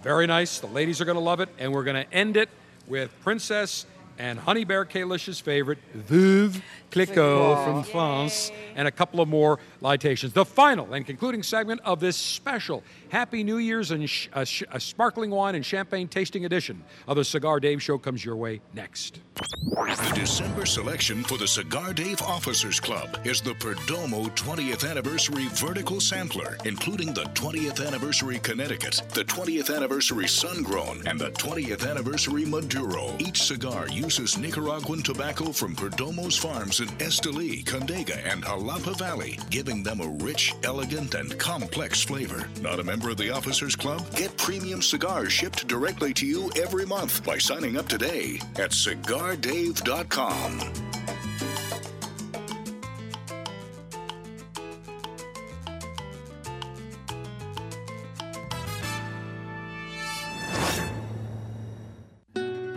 Very nice. The ladies are going to love it. And we're going to end it with Princess and Honey Bear Kalish's favorite, Veuve Clicquot from France, and a couple of more litations. The final and concluding segment of this special Happy New Year's and sh- a, sh- a sparkling wine and champagne tasting edition of the Cigar Dave Show comes your way next. The December selection for the Cigar Dave Officers Club is the Perdomo 20th Anniversary Vertical Sampler, including the 20th Anniversary Connecticut, the 20th Anniversary Sun Grown, and the 20th Anniversary Maduro. Each cigar uses Nicaraguan tobacco from Perdomo's farms in Esteli, Condega, and Jalapa Valley, giving them a rich, elegant, and complex flavor. Not a member of the Officers Club? Get premium cigars shipped directly to you every month by signing up today at cigardave.com.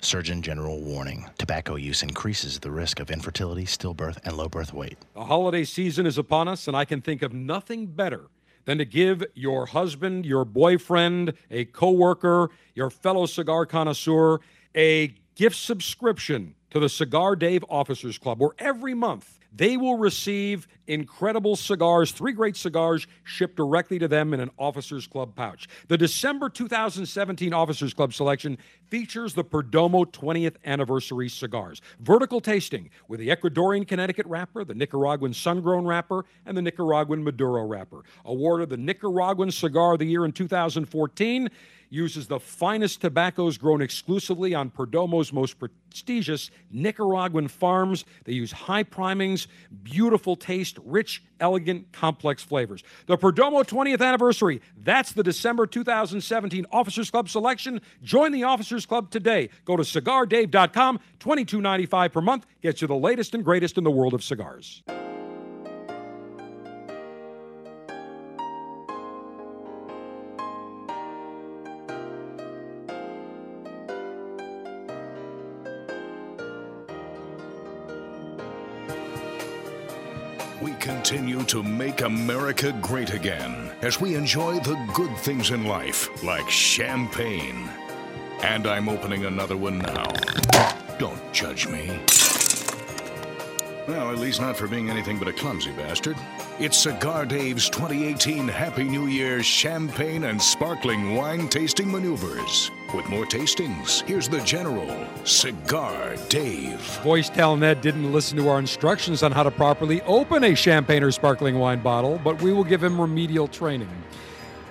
Surgeon General warning tobacco use increases the risk of infertility, stillbirth, and low birth weight. The holiday season is upon us, and I can think of nothing better than to give your husband, your boyfriend, a coworker, your fellow cigar connoisseur a gift subscription to the Cigar Dave Officers Club, where every month they will receive incredible cigars, three great cigars shipped directly to them in an Officers Club pouch. The December 2017 Officers Club selection features the Perdomo 20th anniversary cigars. Vertical tasting with the Ecuadorian Connecticut wrapper, the Nicaraguan sun grown wrapper, and the Nicaraguan Maduro wrapper. Awarded the Nicaraguan Cigar of the Year in 2014 uses the finest tobaccos grown exclusively on Perdomo's most prestigious Nicaraguan farms. They use high primings, beautiful taste, rich, elegant, complex flavors. The Perdomo 20th anniversary, that's the December 2017 Officers Club selection. Join the Officers Club today. Go to cigardave.com, $22.95 per month, gets you the latest and greatest in the world of cigars. Continue to make America great again as we enjoy the good things in life, like champagne. And I'm opening another one now. Don't judge me. Well, at least not for being anything but a clumsy bastard. It's Cigar Dave's 2018 Happy New Year champagne and sparkling wine tasting maneuvers. With more tastings, here's the General, Cigar Dave. Voice telling Ed didn't listen to our instructions on how to properly open a champagne or sparkling wine bottle, but we will give him remedial training.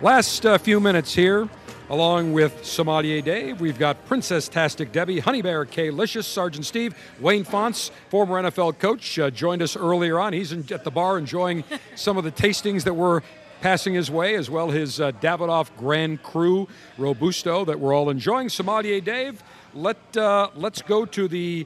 Last uh, few minutes here, along with Sommelier Dave, we've got Princess Tastic Debbie, Honey Bear. Licious, Sergeant Steve, Wayne Fontes, former NFL coach, uh, joined us earlier on. He's in, at the bar enjoying some of the tastings that were passing his way, as well his uh, Davidoff Grand Cru Robusto that we're all enjoying. Sommelier Dave, let uh, let's go to the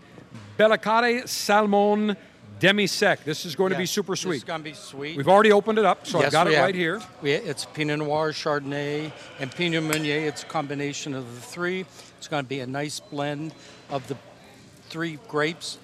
Bellicate Salmon Demi Sec. This is going to be Yes, super This sweet. is going to be sweet. We've already opened it up, so I've got it have. right here. We, it's Pinot Noir, Chardonnay, and Pinot Meunier. It's a combination of the three. It's going to be a nice blend of the three grapes.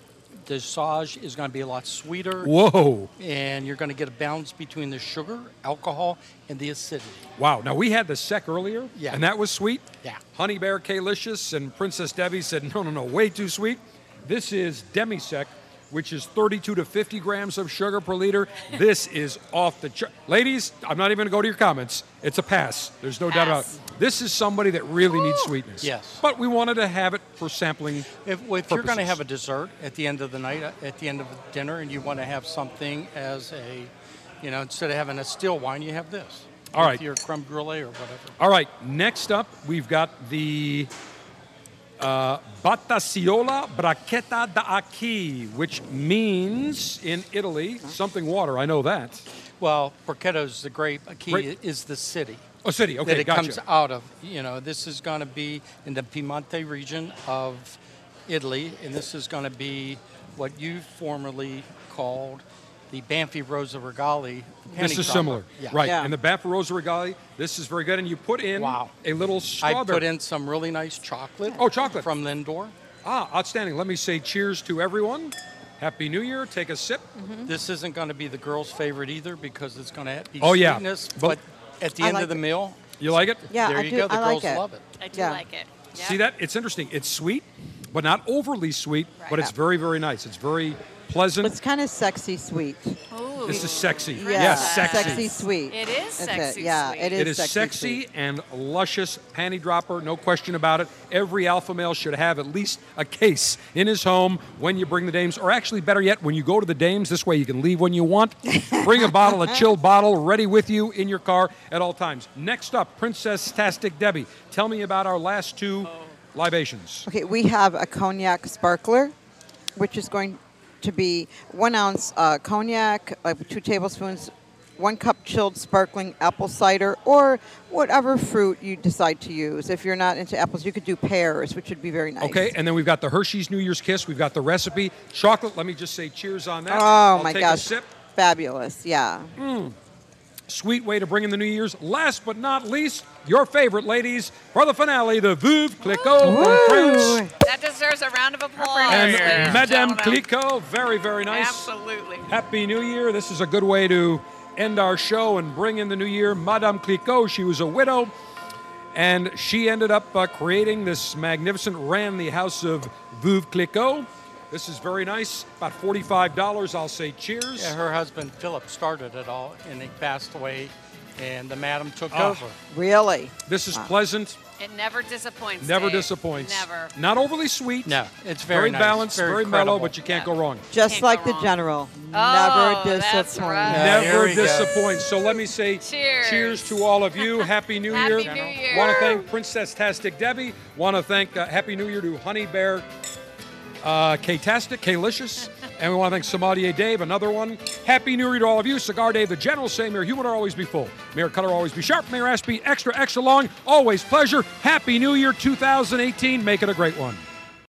The Sage is going to be a lot sweeter. Whoa. And you're going to get a balance between the sugar, alcohol, and the acidity. Wow. Now we had the sec earlier, Yeah. and that was sweet. Yeah. Honey Bear K-licious and Princess Debbie said, no, no, no, way too sweet. This is demi sec, which is 32 to 50 grams of sugar per liter. This is off the chart. Ladies, I'm not even going to go to your comments. It's a pass. There's no doubt about it. This is somebody that really needs sweetness. Yes. But we wanted to have it for sampling. If, if you're going to have a dessert at the end of the night, uh, at the end of dinner, and you want to have something as a, you know, instead of having a still wine, you have this. All right. Your creme brulee or whatever. All right, next up, we've got the uh, Batasiolo Brachetto d'Acqui, which means in Italy something water. I know that. Well, Brachetto is the grape. Acqui Grape. is the city. Oh, city. Okay, that it gotcha. comes out of. You know, this is going to be in the Piemonte region of Italy, and this is going to be what you formerly called the Banfi Rosa Regale. This is dropper. similar, Yeah. right? And the Banfi Rosa Regale, this is very good. And you put in Wow. a little I put in some really nice chocolate. Oh, chocolate from Lindor. Ah, outstanding. Let me say cheers to everyone. Happy New Year. Take a sip. This isn't going to be the girls' favorite either because it's going to be Oh, yeah. But- But at the I end like of the it. meal, You like it? Yeah, there I you do- go. The I like girls it. love it. I do Yeah. like it. See that? It's interesting. It's sweet, but not overly sweet, but it's Yeah. very, very nice. It's very pleasant. It's kind of sexy sweet. This is sexy. Yeah, Yes, sexy. Sexy sweet. It is That's sexy It. Yeah, sweet. it is. It is sexy, sexy sweet. and luscious panty dropper, no question about it. Every alpha male should have at least a case in his home when you bring the dames, or actually, better yet, when you go to the dames. This way you can leave when you want. bring a bottle, a chilled bottle, ready with you in your car at all times. Next up, Princess Tastic Debbie. Tell me about our last two oh. libations. Okay, we have a cognac sparkler, which is going to be one ounce uh, cognac, uh, two tablespoons, one cup chilled sparkling apple cider, or whatever fruit you decide to use. If you're not into apples, you could do pears, which would be very nice. Okay, and then we've got the Hershey's New Year's Kiss. We've got the recipe. Chocolate, let me just say cheers on that. Oh I'll my gosh, fabulous! Yeah. Mm. Sweet way to bring in the New Year's. Last but not least, your favorite ladies for the finale, the Veuve Clicquot from France. That deserves a round of applause. And ladies Madame gentlemen. Clicquot, very, very nice. Absolutely. Happy New Year. This is a good way to end our show and bring in the new year. Madame Clicquot, she was a widow, and she ended up uh, creating this magnificent, ran the house of Veuve Clicquot. This is very nice. About $45. I'll say cheers. Yeah, her husband Philip started it all, and he passed away, and the madam took Ah. over. Really? This is pleasant. It never disappoints. Never Dave. disappoints. Never. Not overly sweet. No, it's very nice, balanced, very very, mellow, but you can't go wrong. Just like the general, Oh, never that's disappoint. right. Never here we go. disappoint. So let me say Cheers. to all of you. Happy New Happy Year. New Year. Want to thank Princess Tastic Debbie. Want to thank uh, Happy New Year to Honey Bear uh, K-Tastic, K-Licious. And we want to thank Sommelier Dave, another one. Happy New Year to all of you. Cigar Dave, the General say, may your humidor always be full. Mayor cutter always be sharp. Mayor be extra, extra long. Always pleasure. Happy New Year 2018. Make it a great one.